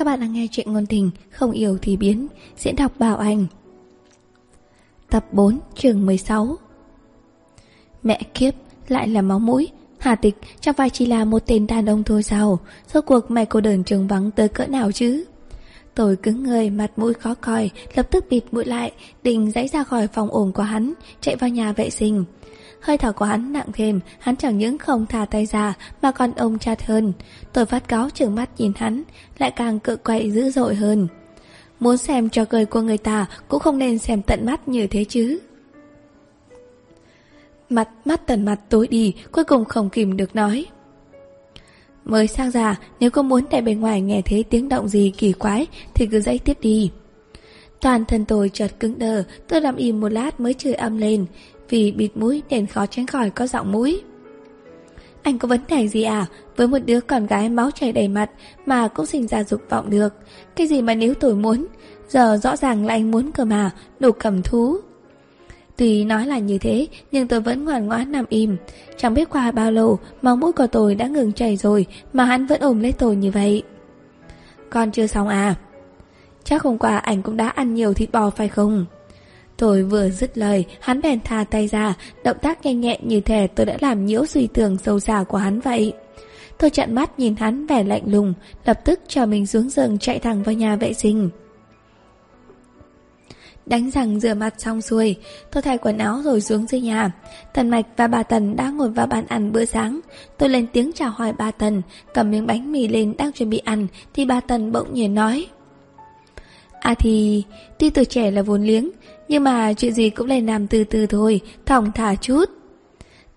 Các bạn đang nghe chuyện ngôn tình Không yêu thì biến, Diễn đọc Bảo Anh. Tập 4 chương 16 Mẹ kiếp, Lại là máu mũi. Hà tịch, trong vai chỉ là một tên đàn ông thôi sao Rốt cuộc mày cô đơn trường vắng tới cỡ nào chứ? Tôi cứng người mặt mũi khó coi, Lập tức bịt mũi lại, Định dãy ra khỏi phòng ổn của hắn, Chạy vào nhà vệ sinh. Hơi thở của hắn nặng thêm, hắn chẳng những không thả tay ra mà còn ông chặt hơn. Tôi phát cáo trừng mắt nhìn hắn, lại càng cự quậy dữ dội hơn. Muốn xem trò cười của người ta cũng không nên xem tận mắt như thế chứ. Mặt mắt tần mặt tối đi, cuối cùng không kìm được nói. Mới sang già, nếu có muốn tại bên ngoài nghe thấy tiếng động gì kỳ quái thì cứ dãy tiếp đi. Toàn thân tôi chợt cứng đờ, tôi làm im một lát mới chửi âm lên, vì bịt mũi nên khó tránh khỏi có giọng mũi. Anh có vấn đề gì à? Với một đứa con gái máu chảy đầy mặt mà cũng sinh ra dục vọng được. Cái gì mà nếu tôi muốn? Giờ rõ ràng là anh muốn cơ mà, đủ cầm thú. Tuy nói là như thế, nhưng tôi vẫn ngoan ngoãn nằm im. Chẳng biết qua bao lâu, máu mũi của tôi đã ngừng chảy rồi, mà hắn vẫn ôm lấy tôi như vậy. Con chưa xong à? Chắc hôm qua anh cũng đã ăn nhiều thịt bò phải không? Tôi vừa dứt lời, hắn bèn thà tay ra, động tác nhanh nhẹn như thể tôi đã làm nhiễu suy tưởng sâu xa của hắn vậy. Tôi chặn mắt nhìn hắn vẻ lạnh lùng, lập tức cho mình xuống giường chạy thẳng vào nhà vệ sinh. Đánh răng rửa mặt xong xuôi, tôi thay quần áo rồi xuống dưới nhà. Tần Mạch và bà Tần đã ngồi vào bàn ăn bữa sáng. Tôi lên tiếng chào hỏi bà Tần, cầm miếng bánh mì lên đang chuẩn bị ăn, thì bà Tần bỗng nhiên nói. À thì, tuy tuổi trẻ là vốn liếng, nhưng mà chuyện gì cũng lên làm từ từ thôi, thỏng thả chút.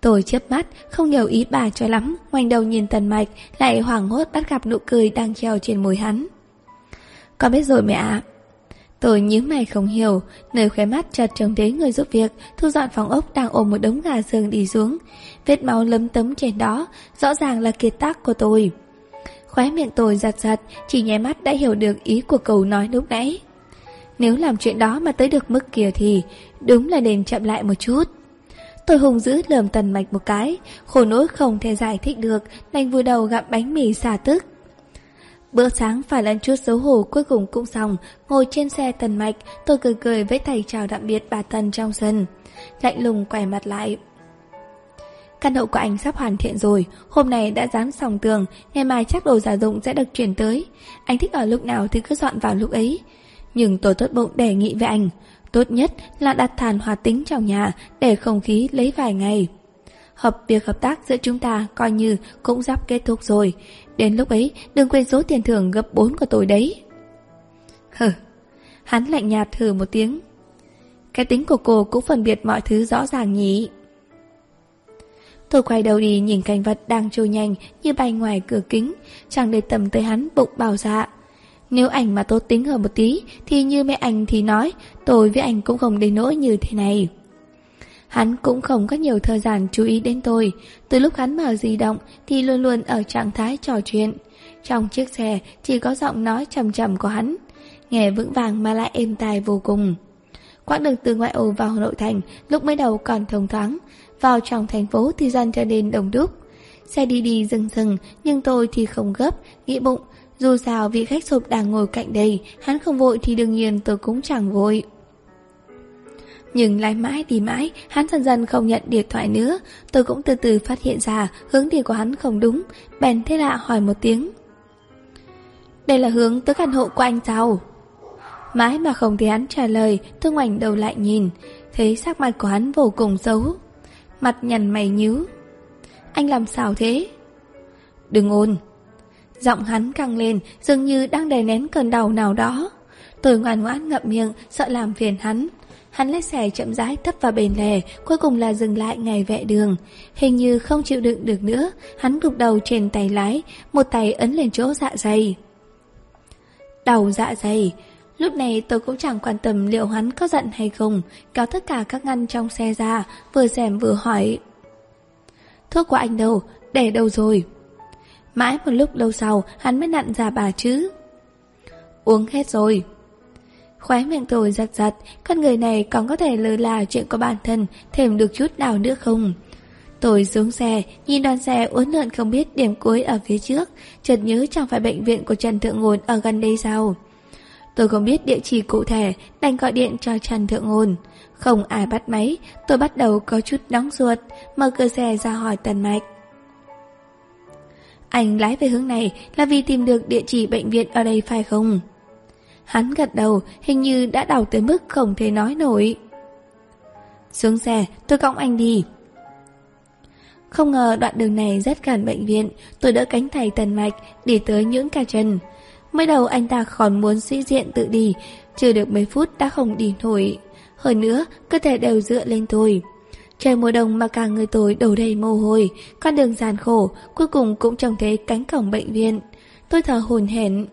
Tôi chớp mắt, không hiểu ý bà cho lắm, ngoảnh đầu nhìn tần mạch, lại hoảng hốt bắt gặp nụ cười đang treo trên môi hắn. Con biết rồi mẹ ạ. Tôi nhíu mày không hiểu, nơi khóe mắt chợt trông thấy người giúp việc, thu dọn phòng ốc đang ôm một đống gà giường đi xuống. Vết máu lấm tấm trên đó, rõ ràng là kiệt tác của tôi. Khóe miệng tôi giật giật, chỉ nháy mắt đã hiểu được ý của cầu nói lúc nãy. Nếu làm chuyện đó mà tới được mức kia thì đúng là nên chậm lại một chút. Tôi hùng dữ lườm tần mạch một cái, khổ nỗi không thể giải thích được, đành vui đầu gặm bánh mì xả tức. Bữa sáng phải ăn chút xấu hổ cuối cùng cũng xong, ngồi trên xe tần mạch, tôi cười cười với thầy chào tạm biệt bà Tần trong sân. Lạnh lùng quay mặt lại. Căn hộ của anh sắp hoàn thiện rồi, hôm nay đã dán xong tường, ngày mai chắc đồ giả dụng sẽ được chuyển tới. Anh thích ở lúc nào thì cứ dọn vào lúc ấy. Nhưng tôi tốt bụng đề nghị với anh. Tốt nhất là đặt thàn hòa tính trong nhà Để không khí lấy vài ngày. Hợp việc hợp tác giữa chúng ta Coi như cũng sắp kết thúc rồi. Đến lúc ấy đừng quên số tiền thưởng gấp 4 của tôi đấy. Hừ Hắn lạnh nhạt thử một tiếng. Cái tính của cô cũng phân biệt mọi thứ rõ ràng nhỉ? Tôi quay đầu đi nhìn cảnh vật đang trôi nhanh như bay ngoài cửa kính, chẳng để tầm tới hắn bụng bào dạ. Nếu ảnh mà tốt tính hơn một tí, Thì như mẹ ảnh thì nói, Tôi với ảnh cũng không đến nỗi như thế này. Hắn cũng không có nhiều thời gian chú ý đến tôi. Từ lúc hắn mở di động, Thì luôn luôn ở trạng thái trò chuyện. Trong chiếc xe, Chỉ có giọng nói trầm trầm của hắn, Nghe vững vàng mà lại êm tai vô cùng. Quãng đường từ ngoại ô vào nội thành, Lúc mới đầu còn thông thoáng, Vào trong thành phố thì dần trở nên đông đúc. Xe đi đi dừng dừng, Nhưng tôi thì không gấp, Nghĩ bụng dù sao vị khách sộp đang ngồi cạnh đây Hắn không vội thì đương nhiên tôi cũng chẳng vội nhưng lái mãi đi mãi, hắn dần dần không nhận điện thoại nữa. Tôi cũng từ từ phát hiện ra hướng đi của hắn không đúng, bèn thế lạ hỏi một tiếng. Đây là hướng tới căn hộ của anh sao? Mãi mà không thấy hắn trả lời, tôi ngoảnh đầu lại nhìn, thấy sắc mặt của hắn vô cùng xấu. Mặt nhằn mày nhíu. Anh làm sao thế? Đừng ồn Giọng hắn căng lên, dường như đang đè nén cơn đau nào đó. Tôi ngoan ngoãn ngậm miệng, sợ làm phiền hắn. Hắn lái xe chậm rãi thấp vào bền lề, cuối cùng là dừng lại ngay vệ đường. Hình như không chịu đựng được nữa, hắn gục đầu trên tay lái, một tay ấn lên chỗ dạ dày. Đầu dạ dày. Lúc này tôi cũng chẳng quan tâm liệu hắn có giận hay không, kéo tất cả các ngăn trong xe ra, vừa xem vừa hỏi. Thuốc của anh đâu? Để đâu rồi? Mãi một lúc lâu sau Hắn mới nặn ra bà chứ Uống hết rồi Khóe miệng tôi giật giật Con người này còn có thể lơ là chuyện của bản thân Thêm được chút nào nữa không Tôi xuống xe, nhìn đoàn xe uốn lượn không biết điểm cuối ở phía trước, chợt nhớ chẳng phải bệnh viện của Trần Thượng Ngôn ở gần đây sao. Tôi không biết địa chỉ cụ thể, đành gọi điện cho Trần Thượng Ngôn. Không ai bắt máy, tôi bắt đầu có chút nóng ruột, mở cửa xe ra hỏi Tần Mạch. Anh lái về hướng này là vì tìm được địa chỉ bệnh viện ở đây phải không? Hắn gật đầu, hình như đã đau tới mức không thể nói nổi. Xuống xe, tôi cõng anh đi. Không ngờ đoạn đường này rất gần bệnh viện, tôi đỡ cánh tay tần mạch, đi tới những ca chân. Mới đầu anh ta còn muốn sĩ diện tự đi, chưa được mấy phút đã không đi nổi. Hơn nữa, cơ thể đều dựa lên tôi. Trời mùa đông mà cả người tôi đổ đầy mồ hôi, con đường gian khổ, cuối cùng cũng trông thấy cánh cổng bệnh viện. Tôi thở hồn hển.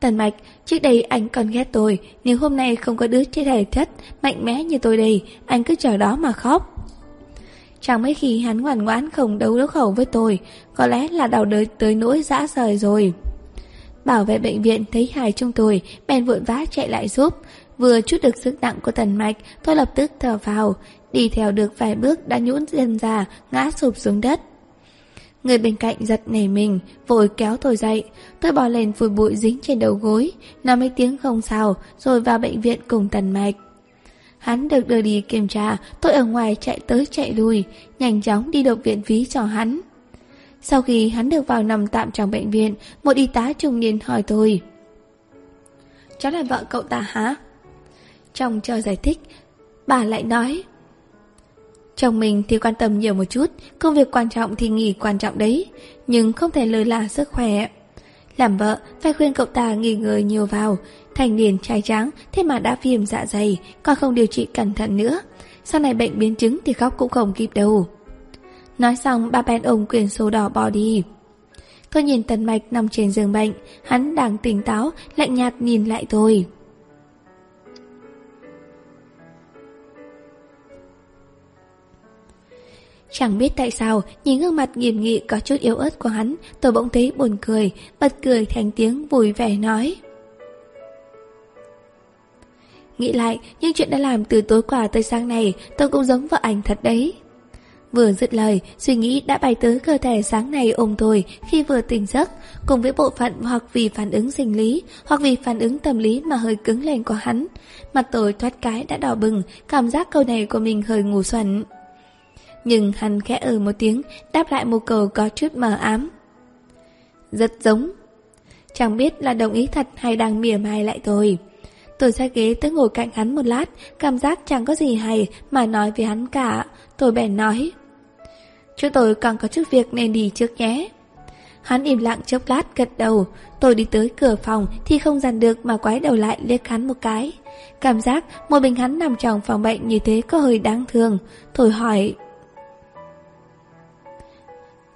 Tần mạch, trước đây anh còn ghét tôi, nếu hôm nay không có đứa trẻ thể chất, mạnh mẽ như tôi đây, anh cứ chờ đó mà khóc. Chẳng mấy khi hắn ngoan ngoãn không đấu đấu khẩu với tôi, có lẽ là đau đớn tới nỗi dã rời rồi. Bảo vệ bệnh viện thấy hài trong tôi, bèn vội vã chạy lại giúp. Vừa chút được sức nặng của tần mạch, tôi lập tức thở vào, đi theo được vài bước đã nhũn dần ra, ngã sụp xuống đất. Người bên cạnh giật nảy mình, vội kéo tôi dậy. Tôi bỏ lên phủi bụi dính trên đầu gối, nói mấy tiếng không sao, rồi vào bệnh viện cùng tần mạch. Hắn được đưa đi kiểm tra, tôi ở ngoài chạy tới chạy lui, nhanh chóng đi động viện phí cho hắn. Sau khi hắn được vào nằm tạm trong bệnh viện, một y tá trung niên hỏi tôi. Cháu là vợ cậu ta hả? Trong chờ giải thích, bà lại nói. Chồng mình thì quan tâm nhiều một chút, công việc quan trọng thì nghỉ quan trọng đấy, nhưng không thể lơ là sức khỏe. Làm vợ, phải khuyên cậu ta nghỉ ngơi nhiều vào, thành niên trai trắng, thế mà đã viêm dạ dày, còn không điều trị cẩn thận nữa. Sau này bệnh biến chứng thì khóc cũng không kịp đâu. Nói xong, ba bên ông quyền số đỏ bỏ đi. Tôi nhìn Tần Mạch nằm trên giường bệnh, hắn đang tỉnh táo, lạnh nhạt nhìn lại tôi. Chẳng biết tại sao, nhìn gương mặt nghiêm nghị có chút yếu ớt của hắn, tôi bỗng thấy buồn cười, bật cười thành tiếng vui vẻ nói. Nghĩ lại, những chuyện đã làm từ tối qua tới sáng này, tôi cũng giống vợ anh thật đấy. Vừa dứt lời, suy nghĩ đã bay tới cơ thể sáng nay ôm tôi khi vừa tỉnh giấc, cùng với bộ phận hoặc vì phản ứng sinh lý, hoặc vì phản ứng tâm lý mà hơi cứng lên của hắn. Mặt tôi thoát cái đã đỏ bừng, cảm giác câu này của mình hơi ngủ xuẩn. Nhưng hắn khẽ ừ một tiếng, đáp lại một câu có chút mờ ám. Rất giống. Chẳng biết là đồng ý thật hay đang mỉa mai lại thôi Tôi ra ghế tới ngồi cạnh hắn một lát, cảm giác chẳng có gì hay mà nói với hắn cả. Tôi bèn nói. Chúng tôi còn có chút việc nên đi trước nhé. Hắn im lặng chốc lát gật đầu, tôi đi tới cửa phòng thì không dằn được mà quái đầu lại liếc hắn một cái. Cảm giác một mình hắn nằm trong phòng bệnh như thế có hơi đáng thương. Tôi hỏi...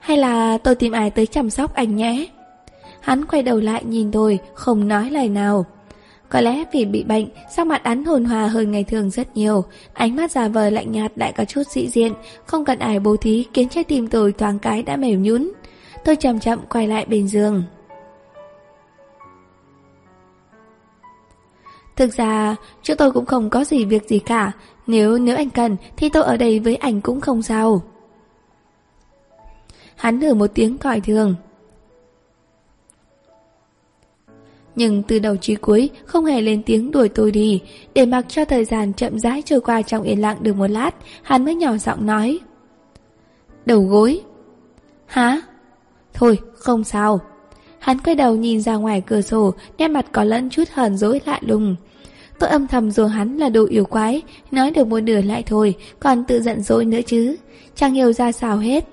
Hay là tôi tìm ai tới chăm sóc anh nhé? Hắn quay đầu lại nhìn tôi, không nói lời nào. Có lẽ vì bị bệnh, sắc mặt hắn hồn hòa hơn ngày thường rất nhiều, ánh mắt già vờ lạnh nhạt lại có chút dị diện, không cần ai bố thí khiến trái tim tôi thoáng cái đã mềm nhũn. Tôi chậm chậm quay lại bên giường. Thực ra, trước tôi cũng không có gì việc gì cả, nếu nếu anh cần thì tôi ở đây với anh cũng không sao. Hắn nở một tiếng còi thường. nhưng từ đầu chí cuối không hề lên tiếng đuổi tôi đi, để mặc cho thời gian chậm rãi trôi qua trong yên lặng được một lát, hắn mới nhỏ giọng nói. Đầu gối. Hả? Thôi, không sao. Hắn quay đầu nhìn ra ngoài cửa sổ, nét mặt có lẫn chút hờn dỗi lạ lùng. Tôi âm thầm rồi hắn là đồ yếu quái, nói được một nửa lại thôi, còn tự giận dỗi nữa chứ. Chẳng hiểu ra sao hết.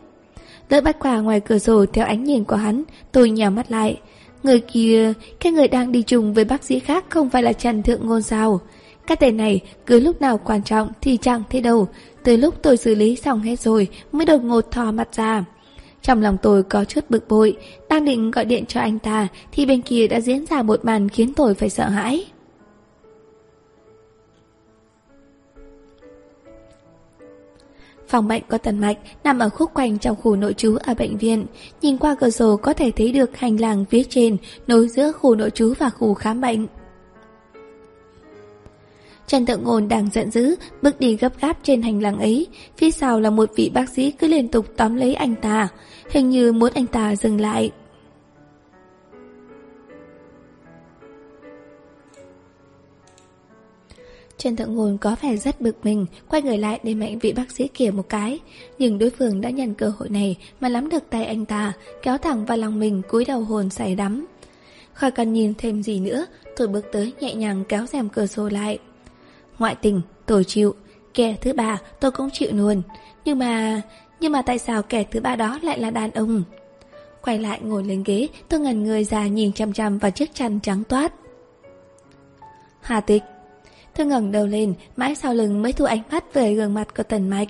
Đỡ bắt quả ngoài cửa sổ theo ánh nhìn của hắn, tôi nhào mắt lại. Người kia, cái người đang đi chung với bác sĩ khác không phải là Trần Thượng Ngôn sao? Cái tên này cứ lúc nào quan trọng thì chẳng thế đâu. Từ lúc tôi xử lý xong hết rồi mới đột ngột thò mặt ra. Trong lòng tôi có chút bực bội, đang định gọi điện cho anh ta thì bên kia đã diễn ra một màn khiến tôi phải sợ hãi. Phòng bệnh có tần mạch nằm ở khúc quanh trong khu nội trú ở bệnh viện. Nhìn qua cửa sổ có thể thấy được hành lang phía trên nối giữa khu nội trú và khu khám bệnh. Trần Tượng Ngôn đang giận dữ, bước đi gấp gáp trên hành lang ấy. Phía sau là một vị bác sĩ cứ liên tục tóm lấy anh ta, hình như muốn anh ta dừng lại. Trần Thượng Ngôn có vẻ rất bực mình, quay người lại để mạnh vị bác sĩ kia một cái. Nhưng đối phương đã nhận cơ hội này mà nắm được tay anh ta, kéo thẳng vào lòng mình cúi đầu hồn say đắm. Khỏi cần nhìn thêm gì nữa, tôi bước tới nhẹ nhàng kéo rèm cửa sổ lại. Ngoại tình, tôi chịu. Kẻ thứ ba, tôi cũng chịu luôn. Nhưng mà... Nhưng mà tại sao kẻ thứ ba đó lại là đàn ông? Quay lại ngồi lên ghế, tôi ngần người ra nhìn chăm chăm vào chiếc chăn trắng toát. Hà tịch. Thư ngẩng đầu lên, mãi sau lưng mới thu ánh mắt về gương mặt của tần mạch.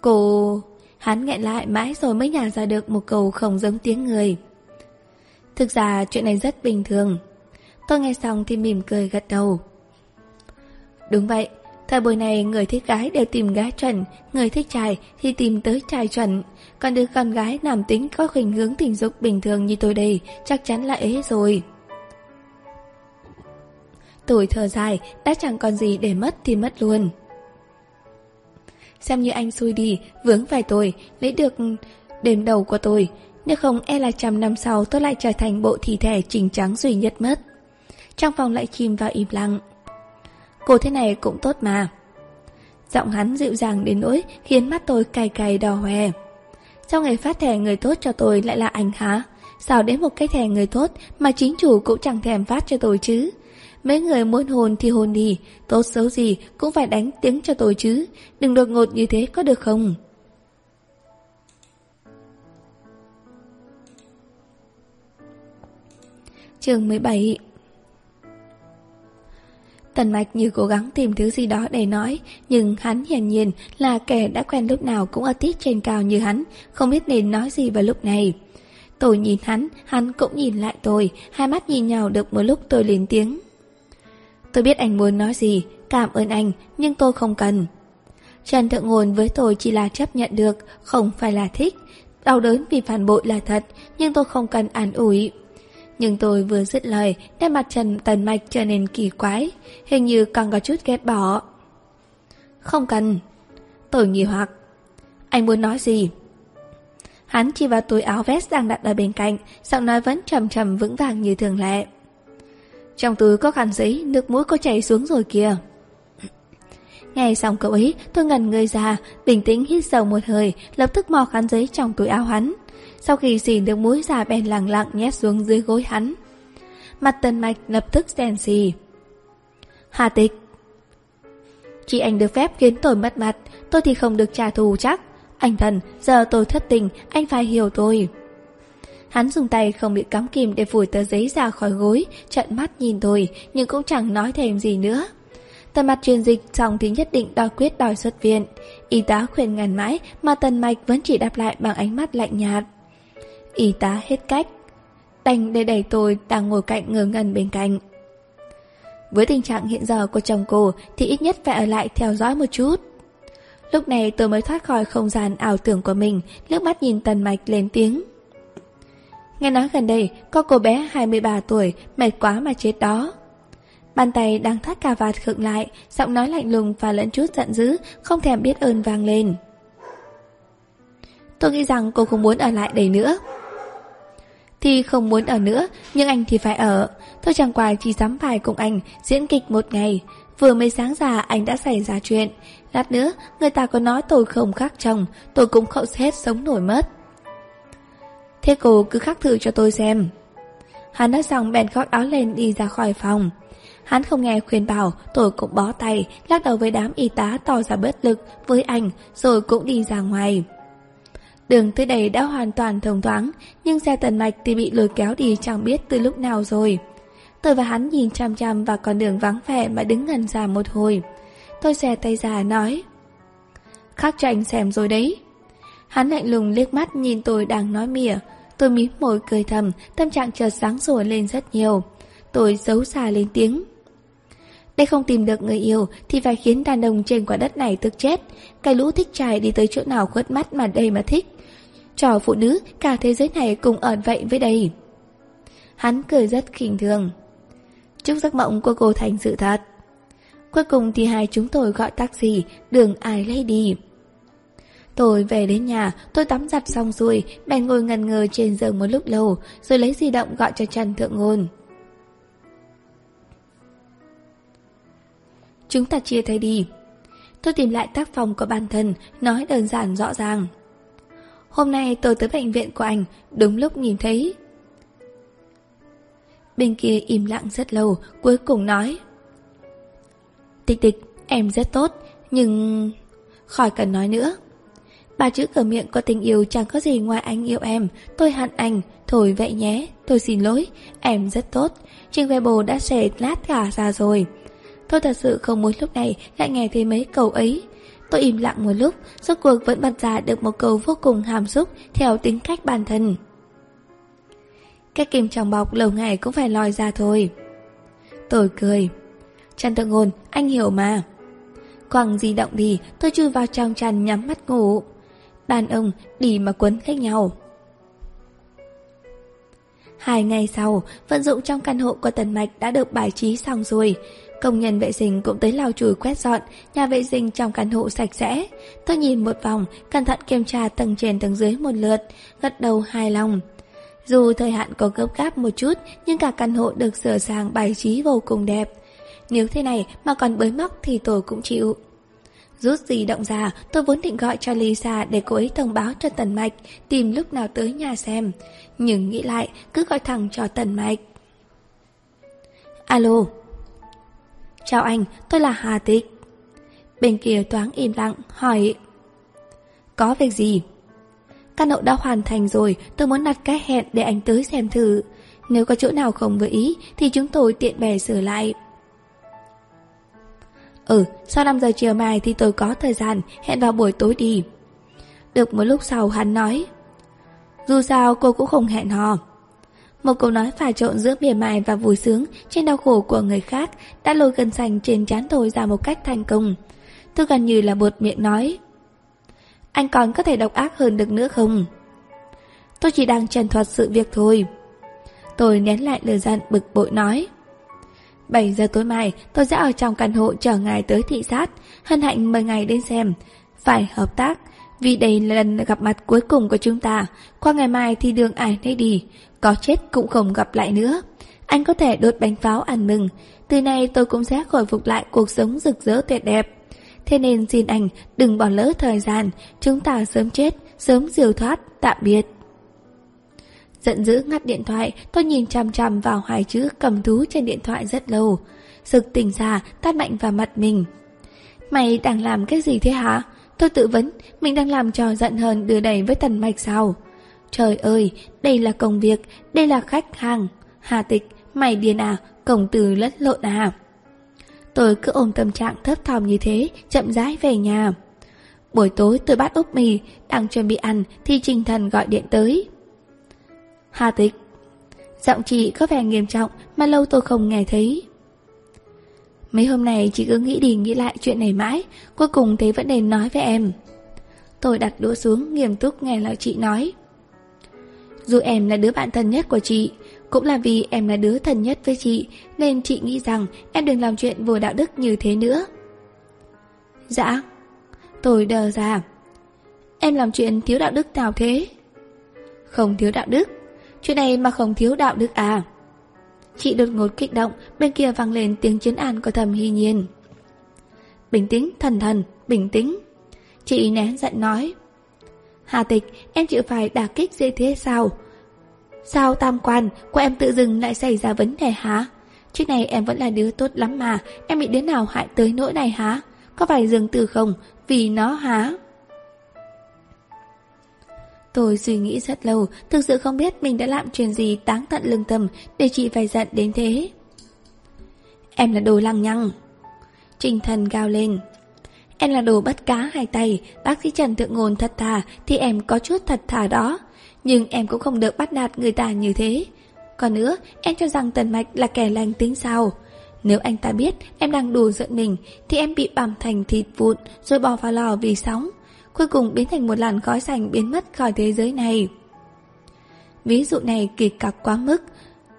Cô... Hắn nghẹn lại mãi rồi mới nhả ra được một câu không giống tiếng người. Thực ra chuyện này rất bình thường. Tôi nghe xong thì mỉm cười gật đầu. Đúng vậy, thời buổi này người thích gái đều tìm gái chuẩn, người thích trai thì tìm tới trai chuẩn. Còn đứa con gái nam tính có khuynh hướng tình dục bình thường như tôi đây, chắc chắn là ế rồi. Tuổi thở dài, đã chẳng còn gì để mất thì mất luôn. Xem như anh xui đi, vướng vài tuổi, lấy được đêm đầu của tôi. Nếu không e là trăm năm sau tôi lại trở thành bộ thi thể chỉnh trắng duy nhất mất. Trong phòng lại chìm vào im lặng. Cô thế này cũng tốt mà. Giọng hắn dịu dàng đến nỗi khiến mắt tôi cay cay đỏ hoe. Sau ngày phát thẻ người tốt cho tôi lại là anh hả? Sao đến một cái thẻ người tốt mà chính chủ cũng chẳng thèm phát cho tôi chứ? Mấy người muốn hồn thì hồn đi, tốt xấu gì cũng phải đánh tiếng cho tôi chứ. Đừng đột ngột như thế có được không? chương 17 Tần mạch như cố gắng tìm thứ gì đó để nói Nhưng hắn hiển nhiên là kẻ đã quen lúc nào cũng ở tít trên cao như hắn Không biết nên nói gì vào lúc này Tôi nhìn hắn, hắn cũng nhìn lại tôi Hai mắt nhìn nhau được một lúc tôi lên tiếng Tôi biết anh muốn nói gì Cảm ơn anh, nhưng tôi không cần Trần Thượng Ngôn với tôi chỉ là chấp nhận được Không phải là thích Đau đớn vì phản bội là thật Nhưng tôi không cần an ủi nhưng tôi vừa dứt lời, nét mặt Trần Tần Mạch trở nên kỳ quái, hình như còn có chút ghét bỏ. Không cần. Tôi nghi hoặc. Anh muốn nói gì? Hắn chỉ vào túi áo vest đang đặt ở bên cạnh, giọng nói vẫn trầm trầm vững vàng như thường lệ. Trong túi có khăn giấy, nước mũi có chảy xuống rồi kìa. Nghe xong cậu ấy, tôi ngẩn người ra, bình tĩnh hít sâu một hơi, lập tức mò khăn giấy trong túi áo hắn. Sau khi xỉ được mũi già bèn lặng lặng nhét xuống dưới gối hắn Mặt tần mạch lập tức đèn xì Hà tịch Chị anh được phép khiến tôi mất mặt Tôi thì không được trả thù chắc Anh thần, giờ tôi thất tình Anh phải hiểu tôi Hắn dùng tay không bị cắm kìm để phủi tờ giấy ra khỏi gối Trận mắt nhìn tôi Nhưng cũng chẳng nói thêm gì nữa. Tần mặt truyền dịch xong thì nhất định đòi quyết đòi xuất viện. Y tá khuyên ngàn mãi Mà tần mạch vẫn chỉ đáp lại bằng ánh mắt lạnh nhạt. Y tá hết cách. Đành để đẩy tôi đang ngồi cạnh ngờ ngẩn bên cạnh. Với tình trạng hiện giờ của chồng cô Thì ít nhất phải ở lại theo dõi một chút. Lúc này tôi mới thoát khỏi không gian ảo tưởng của mình, nước mắt nhìn tần mạch lên tiếng. Nghe nói gần đây Có cô bé 23 tuổi Mệt quá mà chết đó Bàn tay đang thắt cà vạt khựng lại Giọng nói lạnh lùng và lẫn chút giận dữ Không thèm biết ơn vang lên Tôi nghĩ rằng cô không muốn ở lại đây nữa thì không muốn ở nữa, nhưng anh thì phải ở. Tôi chẳng qua chỉ dám phải cùng anh diễn kịch một ngày. Vừa mới sáng ra anh đã xảy ra chuyện. Lát nữa, người ta có nói tôi không khác chồng, tôi cũng không hết sống nổi mất. Thế cô cứ khắc thử cho tôi xem. Hắn nói xong bèn khoác áo lên đi ra khỏi phòng. Hắn không nghe khuyên bảo, tôi cũng bó tay, lắc đầu với đám y tá tỏ ra bất lực với anh, rồi cũng đi ra ngoài. Đường tới đây đã hoàn toàn thông thoáng, nhưng xe tần mạch thì bị lôi kéo đi chẳng biết từ lúc nào rồi. Tôi và hắn nhìn chăm chăm vào con đường vắng vẻ mà đứng ngần ra một hồi. Tôi xòe tay ra nói. Khắc cho anh xem rồi đấy. Hắn lạnh lùng liếc mắt nhìn tôi đang nói mỉa. Tôi mím môi cười thầm, tâm trạng chợt sáng sủa lên rất nhiều. Tôi giấu xa lên tiếng. đây không tìm được người yêu thì phải khiến đàn ông trên quả đất này tức chết. Cái lũ thích trai đi tới chỗ nào khuất mắt mà đây mà thích. Trò phụ nữ, cả thế giới này cùng ở vậy với đây. Hắn cười rất khinh thường. Chúc giấc mộng của cô thành sự thật. Cuối cùng thì hai chúng tôi gọi taxi, đường ai lấy đi. Tôi về đến nhà, tôi tắm giặt xong rồi, bèn ngồi ngần ngờ trên giường một lúc lâu, rồi lấy di động gọi cho Trần Thượng Ngôn. Chúng ta chia tay đi. Tôi tìm lại tác phòng của bản thân, nói đơn giản rõ ràng. Hôm nay tôi tới bệnh viện của anh, đúng lúc nhìn thấy. Bên kia im lặng rất lâu, cuối cùng nói. Tịch tịch, em rất tốt, nhưng... Khỏi cần nói nữa. Ba chữ cửa miệng có tình yêu chẳng có gì ngoài anh yêu em, tôi hận anh, thôi vậy nhé, tôi xin lỗi, em rất tốt. Trên Weibo đã xẻ lát cả ra rồi. Tôi thật sự không muốn lúc này lại nghe thấy mấy câu ấy. Tôi im lặng một lúc, rốt cuộc vẫn bật ra được một câu vô cùng hàm xúc theo tính cách bản thân. Cái kim trong bọc lâu ngày cũng phải lòi ra thôi. Tôi cười. Trần Thượng Ngôn, anh hiểu mà. Quăng di động đi, tôi chui vào trong chăn nhắm mắt ngủ. Đàn ông đi mà quấn khách nhau. Hai ngày sau, vận dụng trong căn hộ của Tần Mạch đã được bài trí xong rồi. Công nhân vệ sinh cũng tới lau chùi quét dọn, nhà vệ sinh trong căn hộ sạch sẽ. Tôi nhìn một vòng, cẩn thận kiểm tra tầng trên tầng dưới một lượt, gật đầu hài lòng. Dù thời hạn có gấp gáp một chút, nhưng cả căn hộ được sửa sang bài trí vô cùng đẹp. Nếu thế này mà còn bới móc thì tôi cũng chịu. Rút gì động ra, tôi vốn định gọi cho Lisa để cô ấy thông báo cho Tần Mạch, tìm lúc nào tới nhà xem. Nhưng nghĩ lại, cứ gọi thẳng cho Tần Mạch. Alo. Chào anh, tôi là Hà Tịch. Bên kia thoáng im lặng, hỏi. Có việc gì? Căn hộ đã hoàn thành rồi, tôi muốn đặt cái hẹn để anh tới xem thử. Nếu có chỗ nào không vừa ý thì chúng tôi tiện bè sửa lại. Ừ, sau 5 giờ chiều mai thì tôi có thời gian, hẹn vào buổi tối đi. Được một lúc sau hắn nói. Dù sao cô cũng không hẹn hò. Một câu nói pha trộn giữa mỉa mai và vui sướng trên đau khổ của người khác đã lôi gần xanh trên chán tôi ra một cách thành công. Tôi gần như là buột miệng nói. Anh còn có thể độc ác hơn được nữa không? Tôi chỉ đang trần thuật sự việc thôi. Tôi nén lại lời giận bực bội nói. 7 giờ tối mai, tôi sẽ ở trong căn hộ chờ ngài tới thị sát, Hân hạnh mời ngài đến xem. Phải hợp tác, Vì đây là lần gặp mặt cuối cùng của chúng ta. Qua ngày mai thì đường ải nấy đi, Có chết cũng không gặp lại nữa. Anh có thể đốt bánh pháo ăn mừng. Từ nay tôi cũng sẽ khôi phục lại cuộc sống rực rỡ tuyệt đẹp. Thế nên xin anh đừng bỏ lỡ thời gian, Chúng ta sớm chết, Sớm diều thoát, Tạm biệt. Giận dữ ngắt điện thoại, tôi nhìn chằm chằm vào hai chữ cầm thú trên điện thoại rất lâu. Sực tỉnh ra, tát mạnh vào mặt mình. Mày đang làm cái gì thế hả? Tôi tự vấn, mình đang làm trò giận hờn đưa đẩy với tần mạch sao? Trời ơi, đây là công việc, đây là khách hàng. Hà tịch, mày điên à, cổng từ lẫn lộn à? Tôi cứ ôm tâm trạng thấp thỏm như thế, chậm rãi về nhà. Buổi tối tôi bắt úp mì, đang chuẩn bị ăn thì Trình Thần gọi điện tới. Hà tịch. Giọng chị có vẻ nghiêm trọng, Mà lâu tôi không nghe thấy. Mấy hôm nay chị cứ nghĩ đi nghĩ lại chuyện này mãi, Cuối cùng thấy vẫn nên nói với em. Tôi đặt đũa xuống, nghiêm túc nghe lời chị nói. Dù em là đứa bạn thân nhất của chị, Cũng là vì em là đứa thân nhất với chị, Nên chị nghĩ rằng em đừng làm chuyện vô đạo đức như thế nữa. Dạ Tôi đờ ra. Em làm chuyện thiếu đạo đức nào thế? Không thiếu đạo đức. Chuyện này mà không thiếu đạo đức à? Chị đột ngột kích động, Bên kia vang lên tiếng chiến an của thầm hy nhiên. Bình tĩnh, thần thần, Bình tĩnh. Chị nén giận nói. Hà tịch, em chịu phải đả kích dễ thế sao? Sao tam quan, Của em tự dưng lại xảy ra vấn đề hả? Trước này em vẫn là đứa tốt lắm mà, Em bị đứa nào hại tới nỗi này hả? Có phải dường từ không? Vì nó hả? Tôi suy nghĩ rất lâu, thực sự không biết mình đã làm chuyện gì táng tận lương tâm để chị phải giận đến thế. Em là đồ lăng nhăng. Trình thần gào lên. Em là đồ bắt cá hai tay, bác sĩ Trần thượng ngôn thật thà thì em có chút thật thà đó. Nhưng em cũng không được bắt nạt người ta như thế. Còn nữa, em cho rằng Tần Mạch là kẻ lành tính sao? Nếu anh ta biết em đang đùa giận mình thì em bị bằm thành thịt vụn rồi bỏ vào lò vì sóng cuối cùng biến thành một làn khói xanh biến mất khỏi thế giới này. Ví dụ này kỳ cặc quá mức,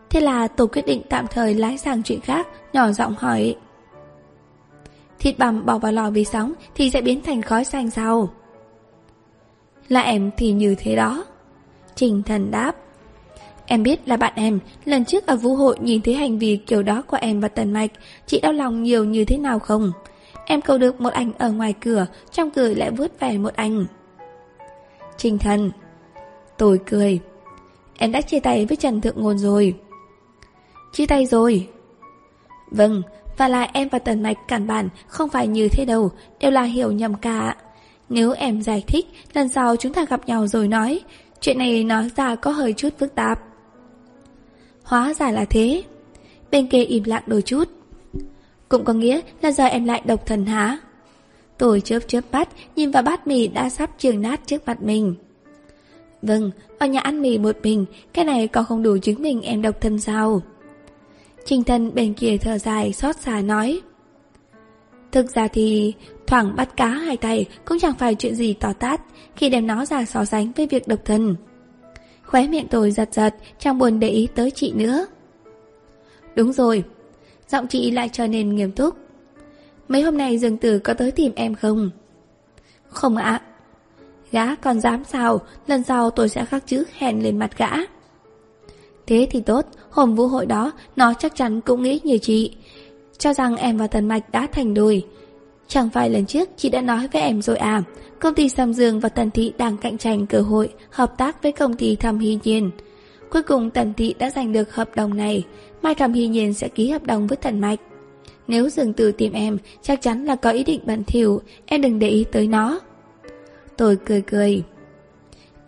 thế là tổ quyết định tạm thời lái sang chuyện khác, nhỏ giọng hỏi. thịt bằm bỏ vào lò vì sóng thì sẽ biến thành khói xanh sao? Là em thì như thế đó. Trình thần đáp. Em biết là bạn em, lần trước ở vũ hội nhìn thấy hành vi kiểu đó của em và Tần Mạch, chị đau lòng nhiều như thế nào không? Em câu được một ảnh ở ngoài cửa, trong cửa lại vứt về một ảnh. Trình thần. Tôi cười. Em đã chia tay với Trần Thượng Ngôn rồi. Chia tay rồi. Vâng, và lại em và Tần Mạch cản bản không phải như thế đâu, đều là hiểu nhầm cả. Nếu em giải thích, lần sau chúng ta gặp nhau rồi nói, chuyện này nói ra có hơi chút phức tạp. Hóa ra là thế. Bên kia im lặng đôi chút. Cũng có nghĩa là giờ em lại độc thần hả? Tôi chớp chớp mắt, nhìn vào bát mì đã sắp trường nát trước mặt mình. Vâng, ở nhà ăn mì một mình, cái này còn không đủ chứng minh em độc thân sao? Trình thân bên kia thở dài xót xa nói. Thực ra thì thoảng bắt cá hai tay cũng chẳng phải chuyện gì to tát khi đem nó ra so sánh với việc độc thân. Khóe miệng tôi giật giật, chẳng buồn để ý tới chị nữa. Đúng rồi, giọng chị lại trở nên nghiêm túc. Mấy hôm nay Dương Tử có tới tìm em không? Không ạ. Gã còn dám sao, lần sau tôi sẽ khắc chữ hẹn lên mặt gã. Thế thì tốt, hôm vũ hội đó, nó chắc chắn cũng nghĩ như chị. Cho rằng em và Tần Mạch đã thành đôi. Chẳng phải lần trước chị đã nói với em rồi à, công ty Sam Dương và Tần Thị đang cạnh tranh cơ hội hợp tác với công ty Thẩm Hy Nhiên. Cuối cùng Tần Thị đã giành được hợp đồng này, mai Thẩm Hy Nhiên sẽ ký hợp đồng với Tần Mạch. Nếu Dương Tử tìm em, chắc chắn là có ý định bẩn thỉu, em đừng để ý tới nó. Tôi cười cười.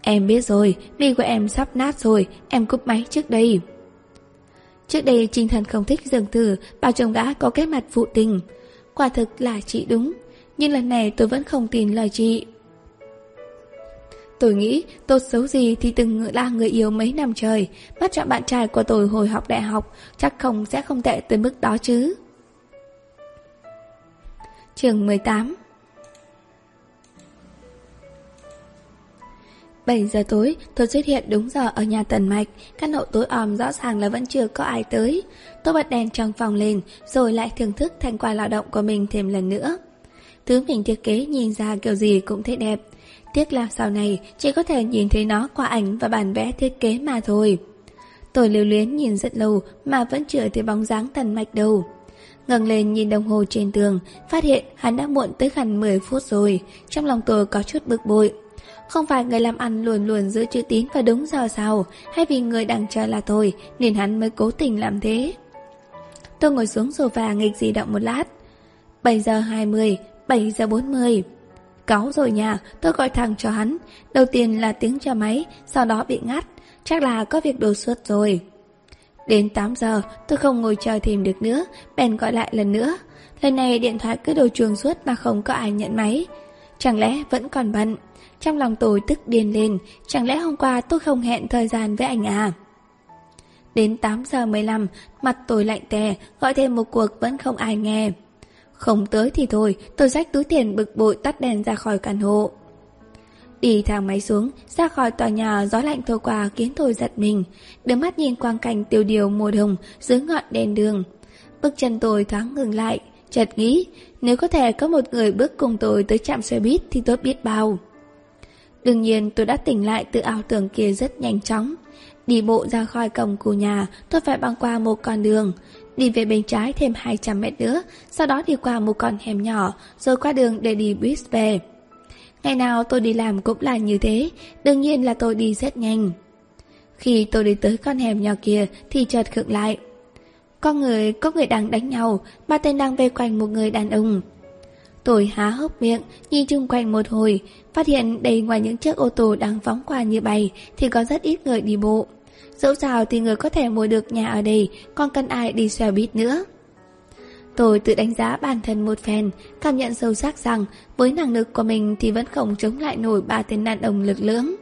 Em biết rồi, mi của em sắp nát rồi, em cúp máy trước đây. Trước đây Trinh Thần không thích dường Tử, bảo chồng gã có cái mặt phụ tình. Quả thực là chị đúng, nhưng lần này tôi vẫn không tin lời chị. Tôi nghĩ tốt xấu gì thì từng là người yêu mấy năm trời, bắt chọn bạn trai của tôi hồi học đại học, chắc không sẽ không tệ tới mức đó chứ. Trường 18 7 giờ tối, tôi xuất hiện đúng giờ ở nhà Tần Mạch, căn hộ tối om rõ ràng là vẫn chưa có ai tới. Tôi bật đèn trong phòng lên, rồi lại thưởng thức thành quả lao động của mình thêm lần nữa. Thứ mình thiết kế nhìn ra kiểu gì cũng thấy đẹp. Tiếc là sau này chỉ có thể nhìn thấy nó qua ảnh và bản vẽ thiết kế mà thôi. Tôi lưu luyến nhìn rất lâu mà vẫn chưa thấy bóng dáng Tần Mạch đâu. ngẩng lên nhìn đồng hồ trên tường, phát hiện hắn đã muộn tới gần 10 phút rồi, trong lòng tôi có chút bực bội. Không phải người làm ăn luôn luôn giữ chữ tín và đúng giờ sao Hay vì người đang chờ là tôi Nên hắn mới cố tình làm thế Tôi ngồi xuống sofa nghịch di động một lát 7 giờ 20 7 giờ 40 Cáu rồi nhà Tôi gọi thẳng cho hắn. Đầu tiên là tiếng cho máy Sau đó bị ngắt. Chắc là có việc đột xuất rồi. Đến 8 giờ tôi không ngồi chờ tìm được nữa. Bèn gọi lại lần nữa. Lần này điện thoại cứ đồ chuông suốt mà không có ai nhận máy. Chẳng lẽ vẫn còn bận? Trong lòng tôi tức điên lên, chẳng lẽ hôm qua tôi không hẹn thời gian với anh à? Đến 8 giờ 15, mặt tôi lạnh tè, gọi thêm một cuộc vẫn không ai nghe. Không tới thì thôi, tôi rách túi tiền bực bội tắt đèn ra khỏi căn hộ. Đi thang máy xuống, ra khỏi tòa nhà gió lạnh thổi qua khiến tôi giật mình. Đứa mắt nhìn quang cảnh tiêu điều mùa đông dưới ngọn đèn đường. Bước chân tôi thoáng ngừng lại, chợt nghĩ nếu có thể có một người bước cùng tôi tới trạm xe buýt thì tốt biết bao. Đương nhiên tôi đã tỉnh lại từ ảo tưởng kia rất nhanh chóng. Đi bộ ra khỏi cổng của nhà, tôi phải băng qua một con đường. Đi về bên trái thêm 200 mét nữa, sau đó đi qua một con hẻm nhỏ, rồi qua đường để đi buýt về. Ngày nào tôi đi làm cũng là như thế, đương nhiên là tôi đi rất nhanh. Khi tôi đi tới con hẻm nhỏ kia thì chợt khựng lại. Có người, có người đang đánh nhau, ba tên đang vây quanh một người đàn ông. Tôi há hốc miệng, nhìn chung quanh một hồi, phát hiện đây ngoài những chiếc ô tô đang phóng qua như bay thì có rất ít người đi bộ. Dẫu sao thì người có thể mua được nhà ở đây, còn cần ai đi xe buýt nữa. Tôi tự đánh giá bản thân một phen, cảm nhận sâu sắc rằng với năng lực của mình thì vẫn không chống lại nổi ba tên đàn ông lực lưỡng.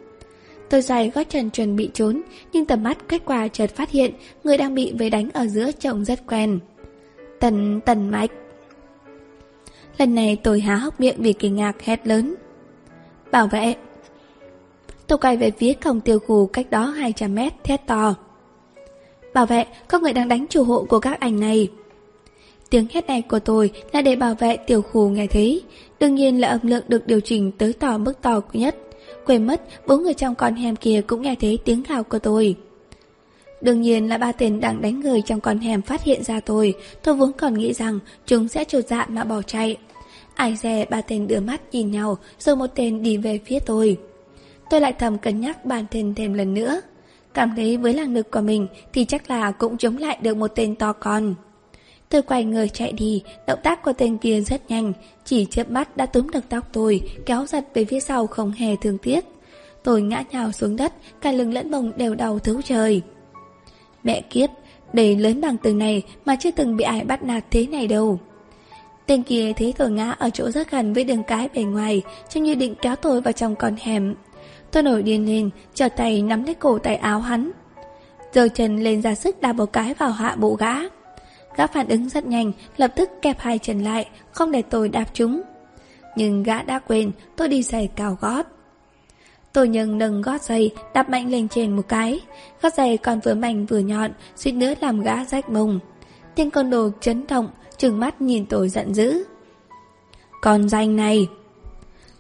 Tôi dài gót chân chuẩn bị trốn, nhưng tầm mắt kết quả chợt phát hiện người đang bị vây đánh ở giữa trông rất quen. Tần, tần mạch. Lần này tôi há hốc miệng vì kinh ngạc hét lớn. Bảo vệ! Tôi quay về phía cổng tiêu khu cách đó 200 mét thét to. Bảo vệ, có người đang đánh chủ hộ của các anh này. Tiếng hét này của tôi là để bảo vệ tiểu khu nghe thấy. Đương nhiên là âm lượng được điều chỉnh tới tỏ mức to nhất. Quên mất, bốn người trong con hẻm kia cũng nghe thấy tiếng gào của tôi. Đương nhiên là ba tên đang đánh người trong con hẻm phát hiện ra tôi. Tôi vốn còn nghĩ rằng chúng sẽ trột dạ mà bỏ chạy. Ai dè ba tên đưa mắt nhìn nhau rồi một tên đi về phía tôi. Tôi lại thầm cân nhắc bản thân thêm lần nữa. Cảm thấy với năng lực của mình thì chắc là cũng chống lại được một tên to con. Tôi quay người chạy đi, động tác của tên kia rất nhanh, chỉ chớp mắt đã túm được tóc tôi, kéo giật về phía sau không hề thương tiếc. Tôi ngã nhào xuống đất, cả lưng lẫn bồng đều đau thấu trời. Mẹ kiếp, đầy lớn bằng từ này mà chưa từng bị ai bắt nạt thế này đâu. Tên kia thấy tôi ngã ở chỗ rất gần với đường cái bề ngoài, trông như định kéo tôi vào trong con hẻm. Tôi nổi điên lên, trở tay nắm lấy cổ tay áo hắn. Giờ chân lên ra sức đạp một cái vào hạ bộ gã. Gã phản ứng rất nhanh, lập tức kẹp hai chân lại, không để tôi đạp chúng. Nhưng gã đã quên, tôi đi giày cao gót. Tôi nhường nâng gót giày, đạp mạnh lên trên một cái. Gót giày còn vừa mảnh vừa nhọn, suýt nữa làm gã rách mông. Tên con đồ chấn động, trừng mắt nhìn tôi giận dữ. Còn danh này...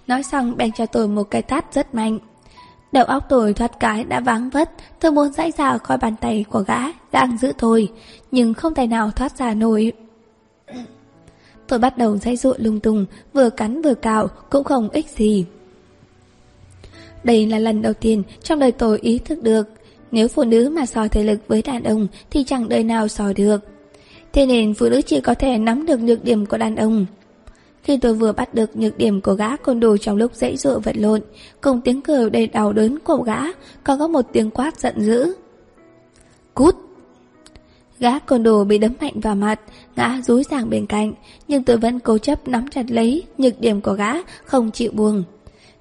Nói xong bèn cho tôi một cái tát rất mạnh. Đầu óc tôi thoát cái đã váng vất, tôi muốn dãy ra khỏi bàn tay của gã đang giữ tôi, nhưng không thể nào thoát ra nổi. Tôi bắt đầu dãy dụa lung tung, vừa cắn vừa cào, cũng không ích gì. Đây là lần đầu tiên trong đời tôi ý thức được, nếu phụ nữ mà so thể lực với đàn ông thì chẳng đời nào so được. Thế nên phụ nữ chỉ có thể nắm được nhược điểm của đàn ông. Khi tôi vừa bắt được nhược điểm của gã côn đồ trong lúc dãy dụa vật lộn, cùng tiếng cười đầy đau đớn của gã, còn có một tiếng quát giận dữ. Cút! Gã côn đồ bị đấm mạnh vào mặt, ngã rúi ràng bên cạnh, nhưng tôi vẫn cố chấp nắm chặt lấy nhược điểm của gã, không chịu buông.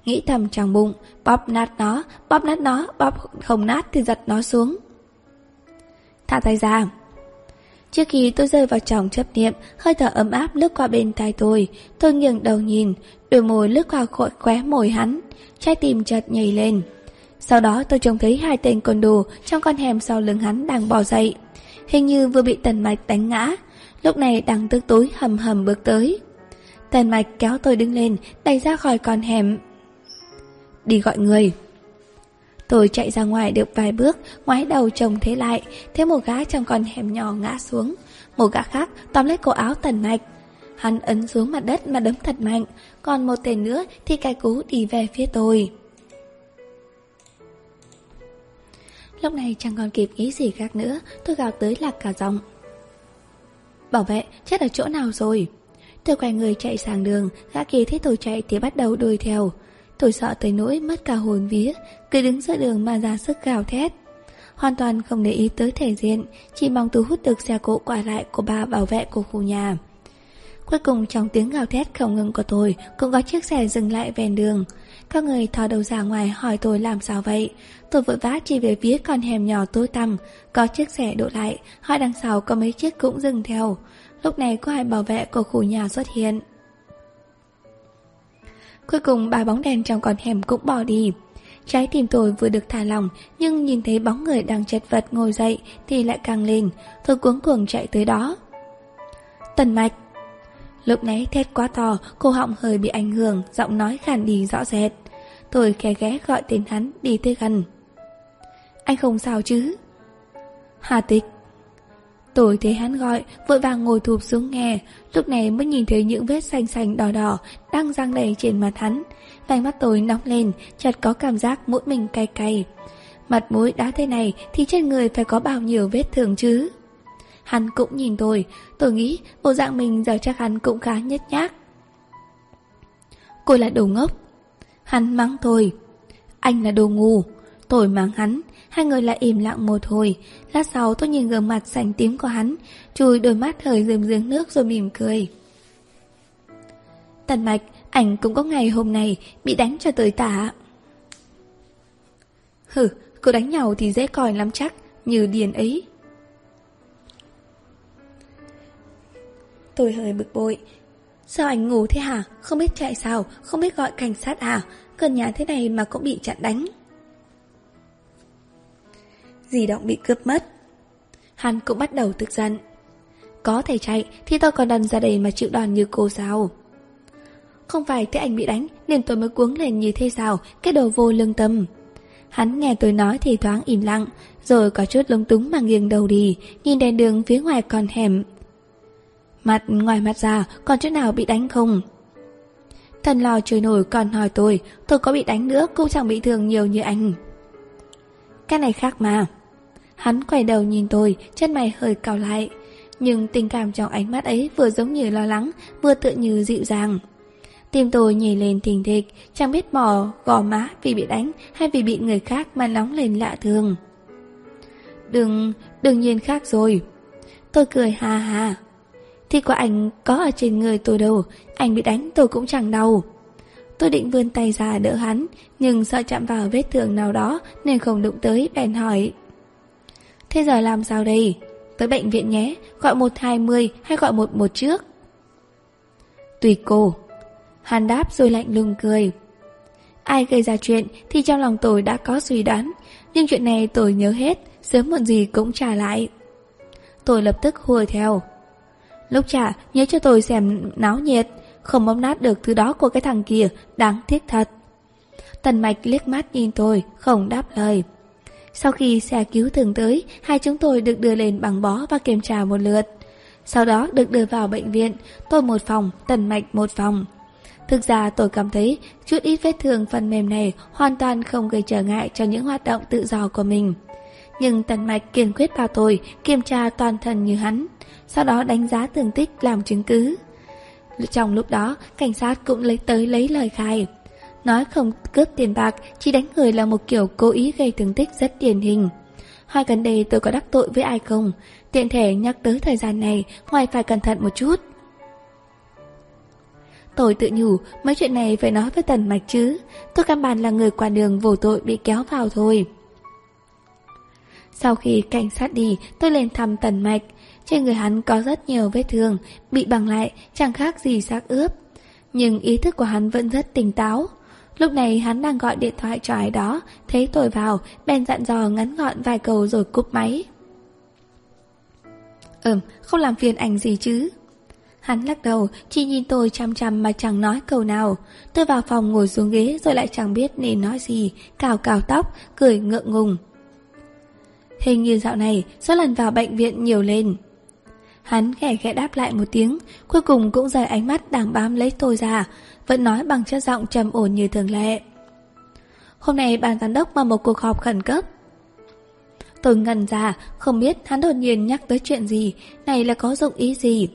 Nghĩ thầm trong bụng, bóp nát nó, bóp nát nó, bóp không nát thì giật nó xuống. Thả tay ra. Trước khi tôi rơi vào trong chấp niệm, hơi thở ấm áp lướt qua bên tai tôi. Tôi nghiêng đầu nhìn, đôi môi lướt qua khội khóe môi hắn. Trái tim chợt nhảy lên. Sau đó tôi trông thấy hai tên con đồ trong con hẻm sau lưng hắn đang bò dậy. Hình như vừa bị tần mạch đánh ngã. Lúc này đang tức tối hầm hầm bước tới. Tần mạch kéo tôi đứng lên, đẩy ra khỏi con hẻm. Đi gọi người. Tôi chạy ra ngoài được vài bước, ngoái đầu chồng thế lại, thấy một gã trong con hẻm nhỏ ngã xuống. Một gã khác tóm lấy cổ áo tần mạch. Hắn ấn xuống mặt đất mà đấm thật mạnh, còn một tên nữa thì cái cú đi về phía tôi. Lúc này chẳng còn kịp nghĩ gì khác nữa, tôi gào tới lạc cả giọng. Bảo vệ, chết ở chỗ nào rồi? Tôi quay người chạy sang đường, gã kia thấy tôi chạy thì bắt đầu đuổi theo. Tôi sợ tới nỗi mất cả hồn vía, cứ đứng giữa đường mà ra sức gào thét. Hoàn toàn không để ý tới thể diện, chỉ mong thu hút được xe cộ quả lại của ba bảo vệ của khu nhà. Cuối cùng trong tiếng gào thét không ngừng của tôi cũng có chiếc xe dừng lại ven đường. Các người thò đầu ra ngoài hỏi tôi làm sao vậy. Tôi vội vã chỉ về phía con hẻm nhỏ tối tăm, có chiếc xe đổ lại, hỏi đằng sau có mấy chiếc cũng dừng theo. Lúc này có hai bảo vệ của khu nhà xuất hiện. Cuối cùng ba bóng đèn trong con hẻm cũng bỏ đi. Trái tim tôi vừa được thả lỏng, nhưng nhìn thấy bóng người đang chật vật ngồi dậy thì lại càng lên. Tôi cuống cuồng chạy tới đó. Tần mạch. Lúc nãy thét quá to, cô họng hơi bị ảnh hưởng, giọng nói khàn đi rõ rệt. Tôi khẽ ghé gọi tên hắn đi tới gần. Anh không sao chứ? Hà tịch. Tôi thấy hắn gọi, vội vàng ngồi thụp xuống nghe, lúc này mới nhìn thấy những vết xanh xanh đỏ đỏ đang răng đầy trên mặt hắn. Vành mắt tôi nóng lên, chợt có cảm giác mũi mình cay cay. Mặt mũi đã thế này thì trên người phải có bao nhiêu vết thương chứ? Hắn cũng nhìn tôi, tôi nghĩ bộ dạng mình giờ chắc hắn cũng khá nhất nhác. Cô là đồ ngốc. Hắn mắng tôi. Anh là đồ ngu. Tôi mắng hắn, Hai người lại im lặng một hồi Lát sau, tôi nhìn gương mặt xanh tím của hắn, Chùi đôi mắt hơi rơm rớm nước rồi mỉm cười Tần mạch, Ảnh cũng có ngày hôm nay Bị đánh cho tới tả Hừ, Cô đánh nhau thì dễ coi lắm chắc, Như điền ấy Tôi hơi bực bội Sao anh ngủ thế hả? Không biết chạy sao? Không biết gọi cảnh sát à? Gần nhà thế này mà cũng bị chặn đánh di động bị cướp mất. Hắn cũng bắt đầu tức giận. có thể chạy thì tôi còn đần ra đây mà chịu đòn như cô sao? Không phải thế anh bị đánh nên tôi mới cuống lên như thế sao, cái đồ vô lương tâm. Hắn nghe tôi nói thì thoáng im lặng, rồi có chút lúng túng mà nghiêng đầu đi, nhìn đèn đường phía ngoài còn hẻm. Mặt ngoài mặt ra, còn chỗ nào bị đánh không? Thần lò trời nổi còn hỏi tôi, tôi có bị đánh nữa cũng chẳng bị thương nhiều như anh. Cái này khác mà. Hắn quay đầu nhìn tôi, chân mày hơi cau lại. Nhưng tình cảm trong ánh mắt ấy vừa giống như lo lắng, vừa tựa như dịu dàng. Tim tôi nhảy lên thình thịch, chẳng biết mò gò má vì bị đánh hay vì bị người khác mà nóng lên lạ thường. Đừng, đương nhiên khác rồi. Tôi cười hà hà. Thì quả ảnh có ở trên người tôi đâu, ảnh bị đánh tôi cũng chẳng đau. Tôi định vươn tay ra đỡ hắn, nhưng sợ chạm vào vết thương nào đó nên không đụng tới bèn hỏi. Thế giờ làm sao đây? Tới bệnh viện nhé, gọi 120 hay gọi 11 trước? Tùy cô. Hàn đáp rồi lạnh lùng cười. Ai gây ra chuyện thì trong lòng tôi đã có suy đoán, nhưng chuyện này tôi nhớ hết, sớm muộn gì cũng trả lại. Tôi lập tức hùa theo. Lúc trả, nhớ cho tôi xem náo nhiệt, không bóp nát được thứ đó của cái thằng kia, đáng tiếc thật. Tần mạch liếc mắt nhìn tôi, không đáp lời. Sau khi xe cứu thường tới, hai chúng tôi được đưa lên bằng bó và kiểm tra một lượt. Sau đó được đưa vào bệnh viện, tôi một phòng, tần mạch một phòng. Thực ra tôi cảm thấy chút ít vết thương phần mềm này hoàn toàn không gây trở ngại cho những hoạt động tự do của mình. Nhưng tần mạch kiên quyết bảo tôi kiểm tra toàn thân như hắn, sau đó đánh giá tường tích làm chứng cứ. Trong lúc đó, cảnh sát cũng lấy tới lấy lời khai. Nói không cướp tiền bạc, chỉ đánh người là một kiểu cố ý gây thương tích rất điển hình. Hai gần đây tôi có đắc tội với ai không? Tiện thể nhắc tới thời gian này, ngoài phải cẩn thận một chút. Tôi tự nhủ, mấy chuyện này phải nói với Tần Mạch chứ. Tôi căn bản là người qua đường vô tội bị kéo vào thôi. Sau khi cảnh sát đi, tôi lên thăm Tần Mạch. Trên người hắn có rất nhiều vết thương, bị bằng lại, chẳng khác gì xác ướp. Nhưng ý thức của hắn vẫn rất tỉnh táo. Lúc này hắn đang gọi điện thoại cho ai đó, thấy tôi vào, bèn dặn dò ngắn gọn vài câu rồi cúp máy. Ừm, không làm phiền ảnh gì chứ. Hắn lắc đầu, chỉ nhìn tôi chăm chăm mà chẳng nói câu nào. Tôi vào phòng ngồi xuống ghế rồi lại chẳng biết nên nói gì, cào cào tóc, cười ngượng ngùng. Hình như dạo này, số lần vào bệnh viện nhiều lên. Hắn khẽ khẽ đáp lại một tiếng, cuối cùng cũng rời ánh mắt đang bám lấy tôi ra, vẫn nói bằng chất giọng trầm ổn như thường lệ. Hôm nay ban giám đốc mở một cuộc họp khẩn cấp. Tôi ngần ra, không biết hắn đột nhiên nhắc tới chuyện gì, này là có dụng ý gì.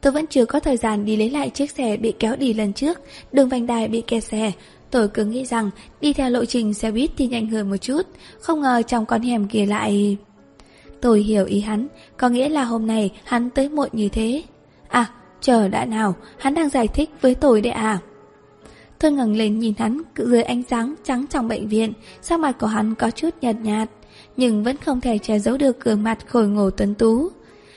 Tôi vẫn chưa có thời gian đi lấy lại chiếc xe bị kéo đi lần trước, đường vành đai bị kẹt xe. Tôi cứ nghĩ rằng đi theo lộ trình xe buýt thì nhanh hơn một chút, không ngờ trong con hẻm kia lại... Tôi hiểu ý hắn, có nghĩa là hôm nay hắn tới muộn như thế. À, chờ đã nào, hắn đang giải thích với tôi đấy à. Tôi ngẩng lên nhìn hắn dưới ánh sáng trắng trong bệnh viện, sắc mặt của hắn có chút nhạt nhạt, nhưng vẫn không thể che giấu được gương mặt khôi ngô tuấn tú.